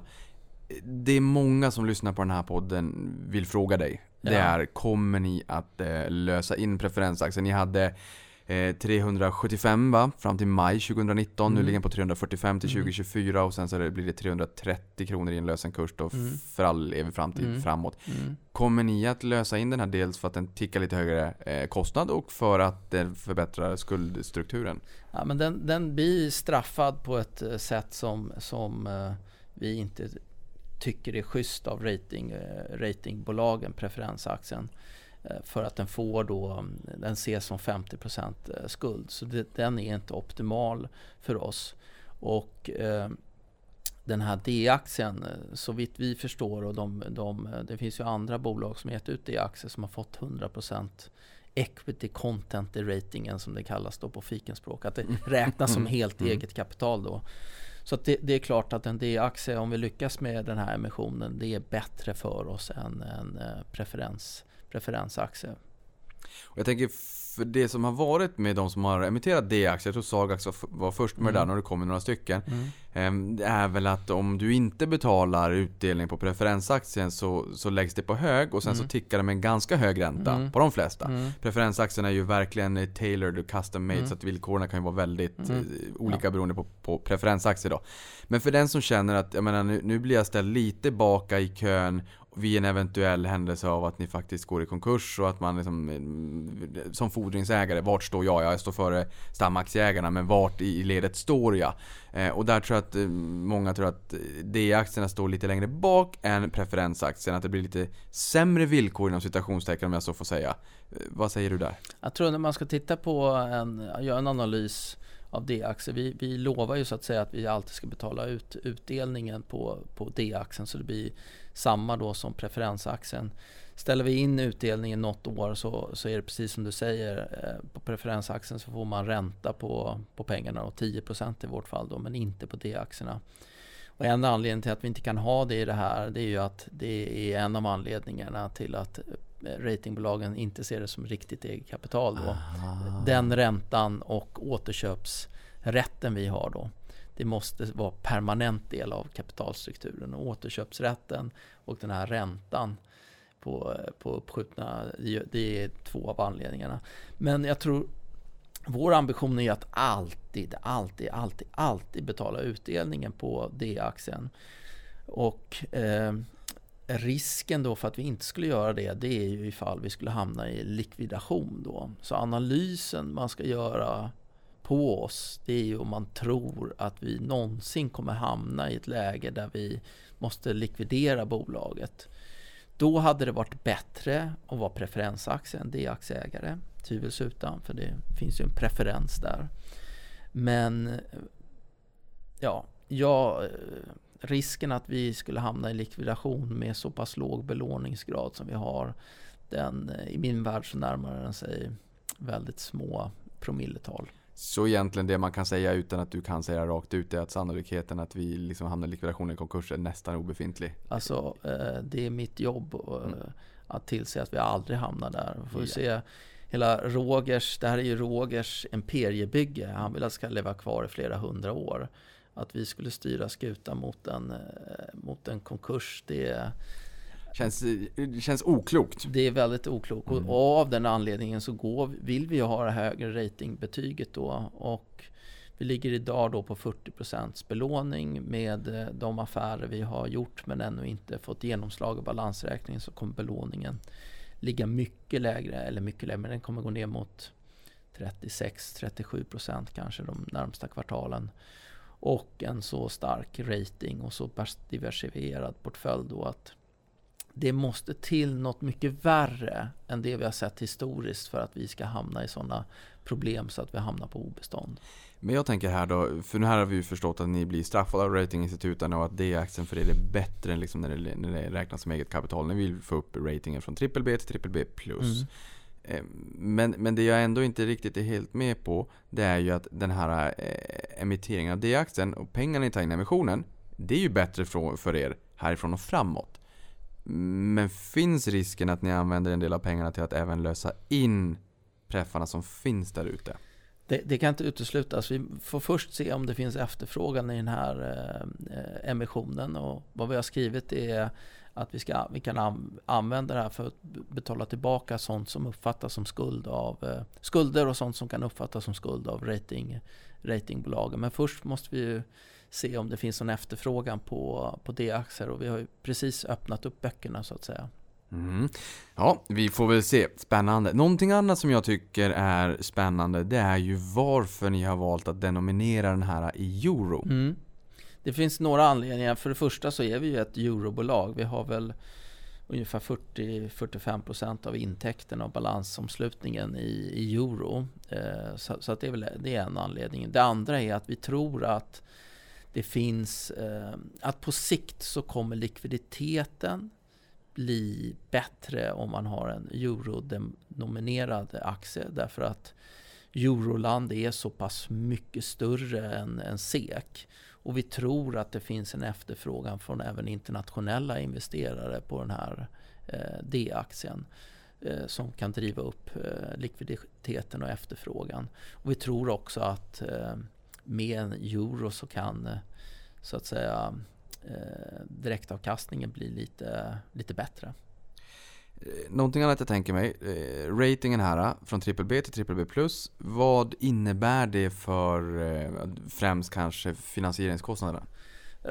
Det är många som lyssnar på den här podden vill fråga dig. Det Ja. är, kommer ni att eh, lösa in preferensaktien? Ni hade 375 va? Fram till maj 2019. Nu Mm. ligger den på 345 till Mm. 2024 och sen så blir det 330 kronor i en lösenkurs då Mm. för all evig framtid Mm. framåt. Mm. Kommer ni att lösa in den här dels för att den tickar lite högre eh, kostnad och för att den förbättrar skuldstrukturen? Ja, men den, den blir straffad på ett eh, sätt som, som eh, vi inte tycker är schysst av rating, eh, ratingbolagen, preferensaktien. Eh, för att den får då, mm, den ses som 50% eh, skuld. Så det, den är inte optimal för oss. Och eh, den här D-aktien, eh, så vitt vi förstår och de, de, det finns ju andra bolag som gett ut D-aktier som har fått 100% equity content i ratingen som det kallas då på fikenspråk. Att det räknas som helt Mm. eget kapital då. Så det, det är klart att en D-aktie, om vi lyckas med den här emissionen, det är bättre för oss än en preferens, preferensaktie. Och jag tänker, för det som har varit med de som har emitterat D-aktier, jag tror Sagax var, först med det där Mm. när det kommer några stycken. Mm. Ehm, Det är väl att om du inte betalar utdelning på preferensaktien så, så läggs det på hög och sen så Mm. tickar det med en ganska hög ränta Mm. på de flesta. Mm. Preferensaktien är ju verkligen tailored och custom made Mm. så att villkoren kan ju vara väldigt Mm. eh, olika beroende på, på preferensaktier då. Men för den som känner att, jag menar nu, nu blir jag ställd lite baka i kön vid en eventuell händelse av att ni faktiskt går i konkurs och att man liksom, mm, som fordringsägare, vart står jag? Jag står före stamaktieägarna, men vart i ledet står jag? Eh, och där tror jag att eh, många tror att D-aktierna står lite längre bak än preferensaktierna, att det blir lite sämre villkor inom citationstecken om jag så får säga. Eh, vad säger du där? Jag tror när man ska titta på en, göra en analys av D-aktier. Vi, vi lovar ju så att säga att vi alltid ska betala ut utdelningen på, på D-aktien så det blir samma då som preferensaktien. Ställer vi in utdelningen något år så, så är det precis som du säger. Eh, på preferensaktien så får man ränta på, på pengarna och 10% i vårt fall då, men inte på D-aktierna. Och en anledning till att vi inte kan ha det i det här det är ju att det är en av anledningarna till att eh, ratingbolagen inte ser det som riktigt eget kapital då. Den räntan och återköpsrätten vi har då. Det måste vara permanent del av kapitalstrukturen. Och återköpsrätten och den här räntan på, på uppskjutna, det är- två av anledningarna. Men jag tror vår ambition är att alltid, alltid, alltid, alltid betala utdelningen på D-aktien. Och eh, risken då för att vi inte skulle göra det, det är ju ifall vi skulle hamna i likvidation då. Så analysen man ska göra på oss, det är ju om man tror att vi någonsin kommer hamna i ett läge där vi måste likvidera bolaget. Då hade det varit bättre att vara preferensaktie än D-aktieägare, tvivelsutan, för det finns ju en preferens där. Men ja, ja, risken att vi skulle hamna i likvidation med så pass låg belåningsgrad som vi har, den i min värld så närmar den sig väldigt små promilletal. Så egentligen det man kan säga utan att du kan säga rakt ut är att sannolikheten att vi liksom hamnar i likvidation eller konkurs är nästan obefintlig. Alltså, eh, det är mitt jobb eh, Mm. att tillse att vi aldrig hamnar där. Vi får Ja. se hela Rogers, det här är ju Rogers imperiebygge. Han vill att det ska leva kvar i flera hundra år. Att vi skulle styra skutan mot en, eh, mot en konkurs, det, Känns, det känns oklokt. det är väldigt oklokt. Mm. Och av den anledningen så går, vill vi ju ha det högre ratingbetyget då. Och vi ligger idag då på 40% belåning med eh, de affärer vi har gjort men ännu inte fått genomslag i balansräkningen så kommer belåningen ligga mycket lägre, eller mycket lägre, men den kommer gå ner mot 36-37% kanske de närmsta kvartalen. och en så stark rating och så diversifierad portfölj då att det måste till något mycket värre än det vi har sett historiskt för att vi ska hamna i sådana problem så att vi hamnar på obestånd. Men jag tänker här då, för nu här har vi ju förstått att ni blir straffade av ratinginstituten och att D-aktien för er är bättre än liksom när, det, när det räknas som eget kapital. Ni vill få upp ratingen från BBB till BBB+. Mm. Eh, men, men det jag ändå inte riktigt är helt med på Det är ju att den här eh, emitteringen av D-aktien och pengarna ni tar in i emissionen Det är ju bättre för er härifrån och framåt. Men finns risken att ni använder en del av pengarna till att även lösa in preffarna som finns där ute? Det, det, kan inte uteslutas. Vi får först se om det finns efterfrågan i den här eh, emissionen. Och vad vi har skrivit är att vi, ska, vi kan använda det här för att betala tillbaka sånt som uppfattas som skuld av, eh, skulder och sånt som kan uppfattas som skuld av rating, ratingbolagen. Men först måste vi ju se om det finns någon efterfrågan på, på D-aktier och vi har ju precis öppnat upp böckerna så att säga. Mm. Ja, vi får väl se. Spännande. Någonting annat som jag tycker är spännande det är ju varför ni har valt att denominera den här i euro. Mm. Det finns några anledningar. För det första så är vi ju ett eurobolag. Vi har väl ungefär 40-45% av intäkterna och balansomslutningen i, i euro. Eh, så, så, att det, är väl, det är en anledning. Det andra är att vi tror att det finns, eh, att på sikt så kommer likviditeten bli bättre om man har en eurodenominerad aktie därför att Euroland är så pass mycket större än, än SEK. Och vi tror att det finns en efterfrågan från även internationella investerare på den här eh, D-aktien eh, som kan driva upp eh, likviditeten och efterfrågan. Och vi tror också att eh, med en euro så kan eh, så att säga eh, direktavkastningen bli lite, lite bättre. Eh, någonting annat jag tänker mig. Ratingen här från BBB till BBB+. Vad innebär det för främst kanske finansieringskostnaderna?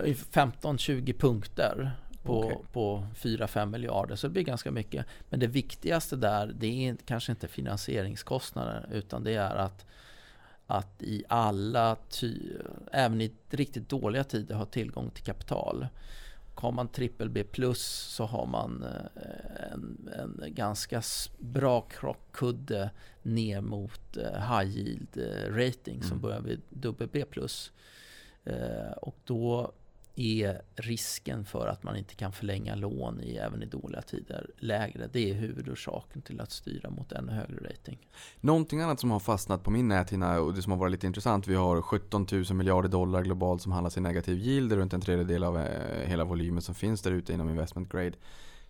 15-20 eh, punkter på, okay. på 4-5 miljarder. Så det blir ganska mycket. Men det viktigaste där det är kanske inte finansieringskostnader utan det är att att i alla, ty även i riktigt dåliga tider, ha tillgång till kapital. Har man trippel B plus så har man eh, en, en ganska bra krockkudde ner mot eh, high yield eh, rating som mm. börjar vid dubbel B plus. Och då är risken för att man inte kan förlänga lån i, även i dåliga tider lägre. Det är huvudorsaken till att styra mot ännu högre rating. Någonting annat som har fastnat på min näthinna och det som har varit lite intressant. Vi har 17 000 miljarder dollar globalt som handlas i negativ yield. Runt en tredjedel av eh, hela volymen som finns där ute inom investment grade.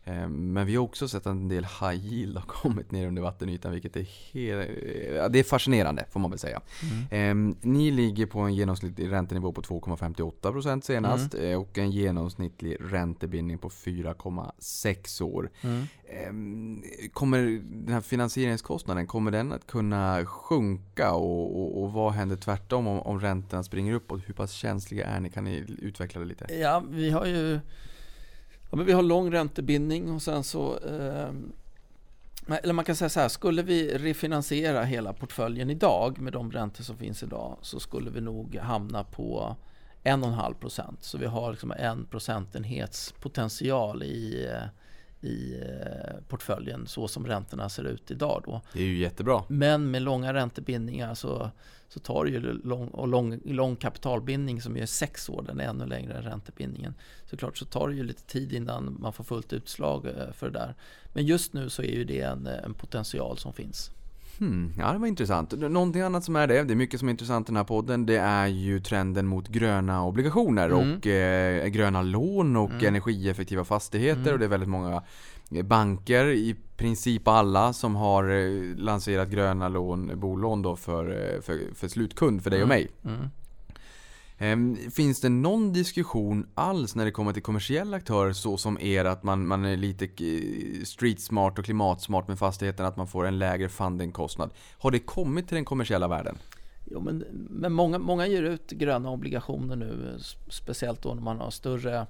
Eh, men vi har också sett att en del high yield har kommit ner under vattenytan vilket är, helt, det är fascinerande får man väl säga. Mm. Eh, ni ligger på en genomsnittlig räntenivå på 2,58% senast mm. Eh, och en genomsnittlig räntebindning på 4,6 år. Mm. Ehm, kommer den här finansieringskostnaden, kommer den att kunna sjunka och, och, och vad händer tvärtom om, om räntan springer uppåt? Hur pass känsliga är ni? Kan ni utveckla det lite? Ja, vi har ju Ja, men vi har lång räntebindning och sen så eh, eller man kan säga så här, skulle vi refinansiera hela portföljen idag med de räntor som finns idag så skulle vi nog hamna på 1,5 procent. Så vi har liksom en procentenhets potential i, eh, i eh, portföljen så som räntorna ser ut idag. Då. Det är ju jättebra. Men med långa räntebindningar så, så tar det ju lång, och lång, lång kapitalbindning som är sex år, den är ännu längre än räntebindningen. Såklart så tar det ju lite tid innan man får fullt utslag eh, för det där. Men just nu så är ju det en, en potential som finns. Hmm, ja, det var intressant. Någonting annat som är det, det är mycket som är intressant i den här podden, det är ju trenden mot gröna obligationer mm. och eh, gröna lån och mm. energieffektiva fastigheter mm. och det är väldigt många banker, i princip alla, som har eh, lanserat gröna lån, bolån då för, eh, för, för slutkund, för dig och mm. mig. Ehm, finns det någon diskussion alls när det kommer till kommersiella aktörer så som er att man, man är lite eh, street smart och klimatsmart med fastigheten, att man får en lägre fundingkostnad? Har det kommit till den kommersiella världen? Jo, men, men många, många ger ut gröna obligationer nu, speciellt då när man har större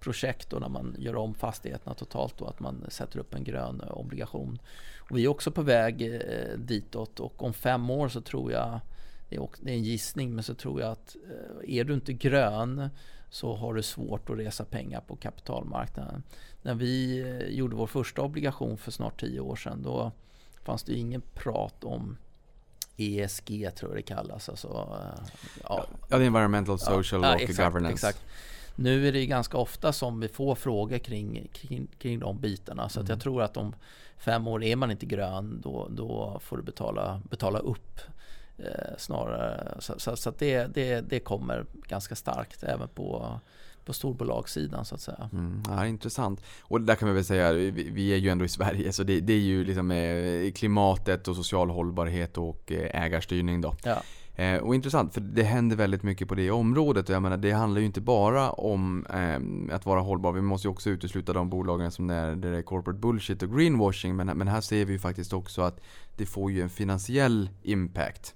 projekt och när man gör om fastigheterna totalt och att man sätter upp en grön obligation. Och vi är också på väg eh, ditåt och om fem år så tror jag det är, en gissning, men så tror jag att eh, är du inte grön så har du svårt att resa pengar på kapitalmarknaden. När vi eh, gjorde vår första obligation för snart tio år sedan då fanns det ingen prat om ESG tror jag det kallas. Alltså, eh, ja. ja, environmental, social ja, och exakt, governance. Exakt. Nu är det ganska ofta som vi får frågor kring, kring, kring de bitarna. Så mm. jag tror att om fem år är man inte grön, då, då får du betala, betala upp snarare. Så, så, så det, det, det kommer ganska starkt även på på storbolagssidan så att säga. Mm, ja, intressant. Och där kan man väl säga, vi, vi är ju ändå i Sverige så det, det är ju liksom eh, klimatet och social hållbarhet och eh, ägarstyrning då. Ja. Eh, och intressant, för det händer väldigt mycket på det området. Och jag menar, det handlar ju inte bara om eh, att vara hållbar. Vi måste ju också utesluta de bolagen som är, där det är corporate bullshit och greenwashing. Men, men här ser vi ju faktiskt också att det får ju en finansiell impact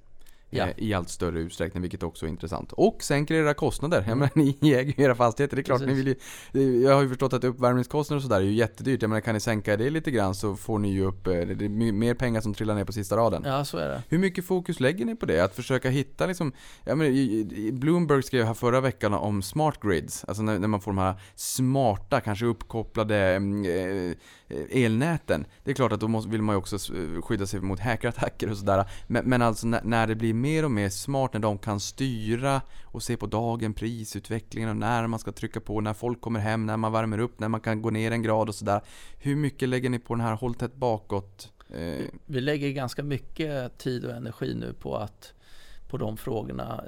ja. Eh, i allt större utsträckning, vilket också är intressant. Och sänker era kostnader. Jag menar, ni äger ju era fastigheter. Det är klart, ni vill ju, jag har ju förstått att uppvärmningskostnader och sådär är ju jättedyrt. Jag menar, kan ni sänka det lite grann så får ni ju upp, eh, det är mer pengar som trillar ner på sista raden. Ja, så är det. Hur mycket fokus lägger ni på det? Att försöka hitta liksom, jag menar, Bloomberg skrev här förra veckan om smart grids. Alltså när, när man får de här smarta, kanske uppkopplade mm, eh, Eh, elnäten. Det är klart att då måste, vill man ju också eh, skydda sig mot hackerattacker och sådär. Men, men alltså när, när det blir mer och mer smart när de kan styra och se på dagen, prisutvecklingen och när man ska trycka på, när folk kommer hem, när man värmer upp, när man kan gå ner en grad och sådär. Hur mycket lägger ni på den här håll tätt bakåt? Eh? Vi lägger ganska mycket tid och energi nu på att på de frågorna.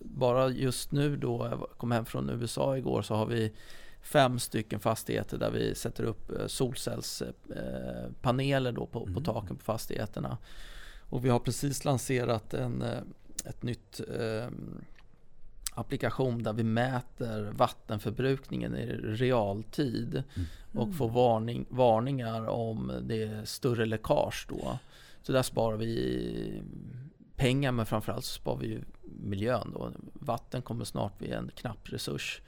Bara just nu då, jag kom hem från USA igår, så har vi fem stycken fastigheter där vi sätter upp eh, solcellspaneler då på, mm. på taken på fastigheterna. Och vi har precis lanserat en, eh, ett nytt eh, applikation där vi mäter vattenförbrukningen i realtid mm. och får varning, varningar om det är större läckage då. Så där sparar vi pengar men framförallt så sparar vi miljön då. Vatten kommer snart bli en knapp resurs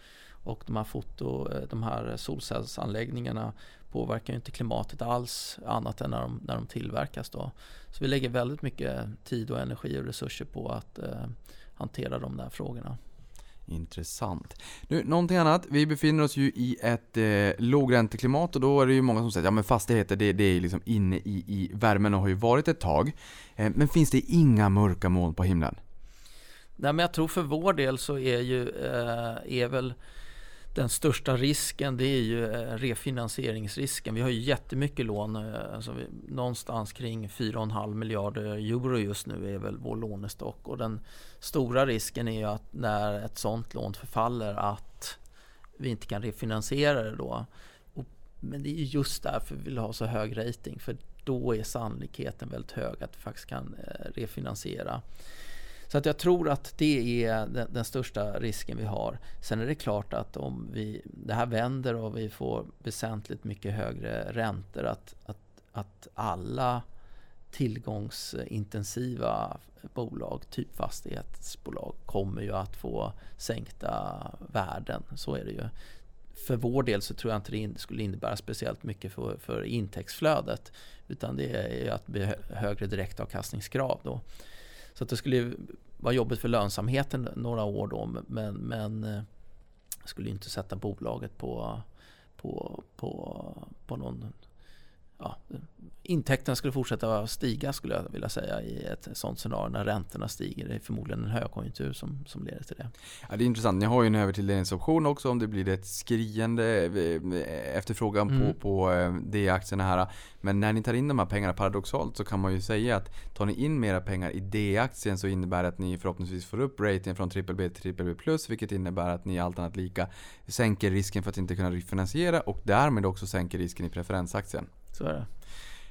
och de här foto, eh, de här solcellsanläggningarna påverkar inte klimatet alls annat än när de, när de tillverkas. Då. Så vi lägger väldigt mycket tid och energi och resurser på att eh, hantera de där frågorna. Intressant. Nu, någonting annat. Vi befinner oss ju i ett eh, lågränteklimat och då är det ju många som säger att ja, fastigheter det, det är liksom inne i, i värmen och har ju varit ett tag. Eh, men finns det inga mörka moln på himlen? Nej, men jag tror för vår del så är ju eh, är väl den största risken det är ju eh, refinansieringsrisken. Vi har ju jättemycket lån, eh, alltså vi, någonstans kring 4,5 miljarder eh, euro just nu är väl vår lånestock. Och den stora risken är ju att när ett sådant lån förfaller att vi inte kan refinansiera det då. Och, men det är just därför vi vill ha så hög rating för då är sannolikheten väldigt hög att vi faktiskt kan refinansiera. Så att jag tror att det är den, den, största risken vi har. Sen är det klart att om vi, det här vänder och vi får väsentligt mycket högre räntor att, att, att alla tillgångsintensiva bolag, typ fastighetsbolag, kommer ju att få sänkta värden. Så är det ju. För vår del så tror jag inte det skulle innebära speciellt mycket för, för intäktsflödet. Utan det är ju att bli högre direktavkastningskrav då. Så att det skulle vara jobbigt för lönsamheten några år då men, men eh, skulle inte sätta bolaget på, på, på, på någon ja, intäkterna skulle fortsätta stiga skulle jag vilja säga i ett sånt scenario när räntorna stiger. Det är förmodligen en högkonjunktur som, som leder till det. Ja, det är intressant. Ni har ju en övertilldelningsoption också om det blir ett skriande eh, efterfrågan mm. på, på eh, D-aktierna här. Men när ni tar in de här pengarna paradoxalt så kan man ju säga att tar ni in mera pengar i D-aktien så innebär det att ni förhoppningsvis får upp ratingen från BBB till BBB+, vilket innebär att ni allt annat lika sänker risken för att inte kunna refinansiera och därmed också sänker risken i preferensaktien. Så är det.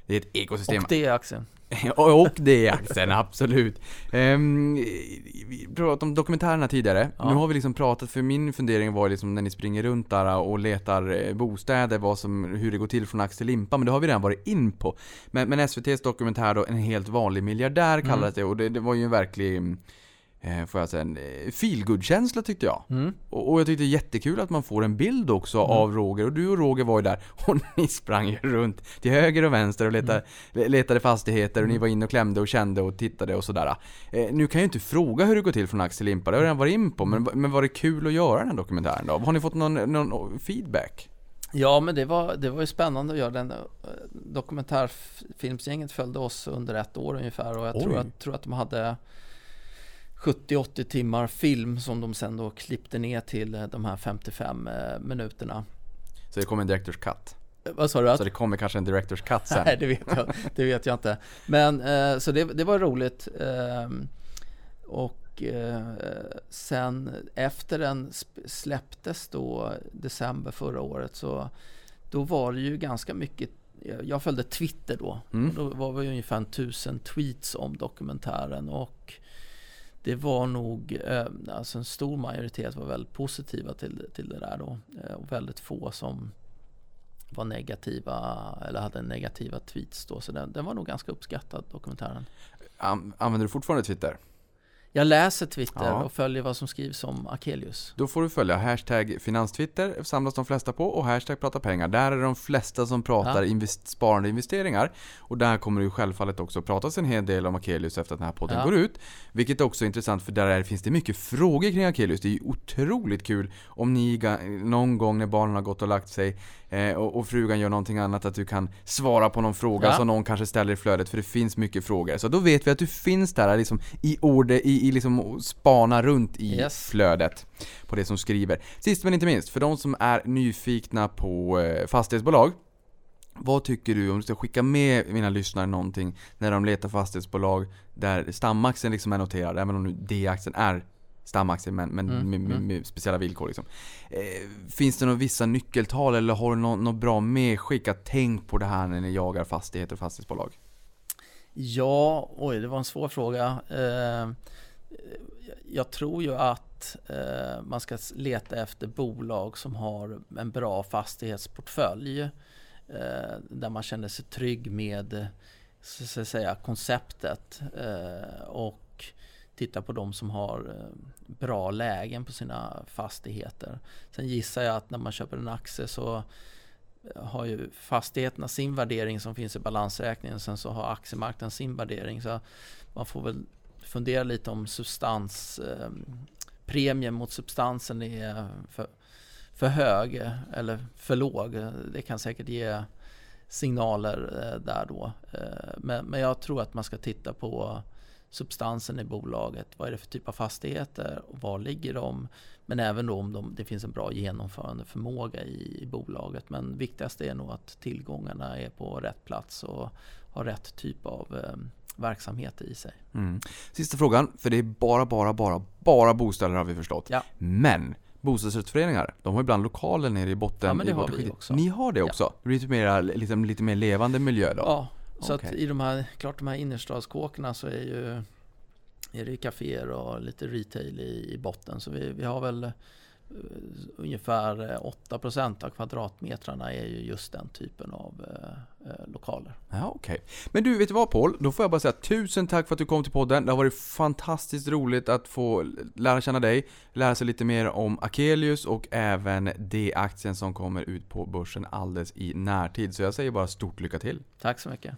Det är ett ekosystem. Och det är aktien. och det är aktien, absolut. Um, vi pratade om dokumentärerna tidigare. Ja. Nu har vi liksom pratat, för min fundering var liksom när ni springer runt där och letar eh, bostäder, vad som, hur det går till från ax till limpa, men det har vi redan varit in på. Men, men SVT's dokumentär då, En helt vanlig miljardär kallades mm. det och det, det var ju en verklig får jag säga, en eh, feelgood-känsla tyckte jag. Mm. Och, och jag tyckte det är jättekul att man får en bild också av Roger. Och du och Roger var ju där och ni sprang ju runt till höger och vänster och letade, letade fastigheter och ni var inne och klämde och kände och tittade och sådär. Eh, nu kan jag ju inte fråga hur det går till från Axel Limpa, det har jag redan varit in på. Men, men var det kul att göra den här dokumentären då? Har ni fått någon, någon feedback? Ja, men det var, det var ju spännande att göra den. Eh, Dokumentärfilmsgänget följde oss under ett år ungefär och jag tror att, tror att de hade 70-80 timmar film som de sen då klippte ner till eh, de här 55 eh, minuterna. Så det kommer en director's cut. Eh, Vad sa du? Så det kommer kanske en director's cut sen. Nej, det vet jag, det vet jag inte. Men så det, det var roligt. ehm, och sen efter den släpptes då december förra året så då var det ju ganska mycket jag följde Twitter då. Mm. Då var det ungefär en tusen tweets om dokumentären och det var nog, eh, alltså en stor majoritet var väldigt positiva till, till det där då. Eh, och väldigt få som var negativa eller hade negativa tweets då. Så den, den var nog ganska uppskattad dokumentären. An- Använder du fortfarande Twitter? Jag läser Twitter Ja. och följer vad som skrivs om Akelius. Då får du följa hashtag finanstwitter, samlas de flesta på, och hashtag prata pengar. Där är de flesta som pratar Ja. invest- sparande investeringar. Och där kommer det ju självfallet också pratas en hel del om Akelius efter att den här podden Ja. går ut. Vilket också är intressant för där är, finns det mycket frågor kring Akelius. Det är ju otroligt kul om ni någon gång när barnen har gått och lagt sig eh, och, och frugan gör någonting annat att du kan svara på någon fråga som någon kanske ställer i flödet för det finns mycket frågor. Så då vet vi att du finns där liksom i ordet, i, i liksom spana runt i Yes. flödet på det som skriver. Sist men inte minst, för de som är nyfikna på eh, fastighetsbolag. Vad tycker du om du ska skicka med mina lyssnare någonting när de letar fastighetsbolag där stamaktien liksom är noterad, även om nu D-aktien är stamaktien men, men Mm, med, med, mm. med speciella villkor liksom. Eh, finns det några vissa nyckeltal eller har du något, något bra medskick att tänk på det här när ni jagar fastigheter och fastighetsbolag? Ja, oj, det var en svår fråga. Eh, jag tror ju att eh, man ska leta efter bolag som har en bra fastighetsportfölj. Eh, där man känner sig trygg med så att säga, konceptet. Eh, och titta på de som har eh, bra lägen på sina fastigheter. Sen gissar jag att när man köper en aktie så eh, har ju fastigheterna sin värdering som finns i balansräkningen. Sen så har aktiemarknaden sin värdering. Så man får väl fundera lite om substans, eh, premien mot substansen är för, för hög eller för låg. Det kan säkert ge signaler eh, där då. Eh, men, men jag tror att man ska titta på substansen i bolaget. Vad är det för typ av fastigheter och var ligger de? Men även då om de, det finns en bra genomförandeförmåga i, i bolaget. Men viktigast är nog att tillgångarna är på rätt plats och har rätt typ av eh, verksamhet i sig. Mm. Sista frågan, för det är bara, bara, bara, bara bostäder har vi förstått. Ja. Men bostadsrättsföreningar, de har ibland lokaler nere i botten. Ja, men det har vi också. Ni har det Ja. också? Det blir lite mer, liksom, lite mer levande miljö då? Ja, så att Okej. i de här, klart de här innerstadskåkarna så är ju är det kaféer och lite retail i, i botten. Så vi, vi har väl ungefär eh, 8% av kvadratmetrarna är ju just den typen av eh, eh, lokaler. Ja, okej. Men du, vet du vad Paul? Då får jag bara säga tusen tack för att du kom till podden. Det har varit fantastiskt roligt att få lära känna dig, lära sig lite mer om Akelius och även D-aktien som kommer ut på börsen alldeles i närtid. Så jag säger bara stort lycka till. Tack så mycket.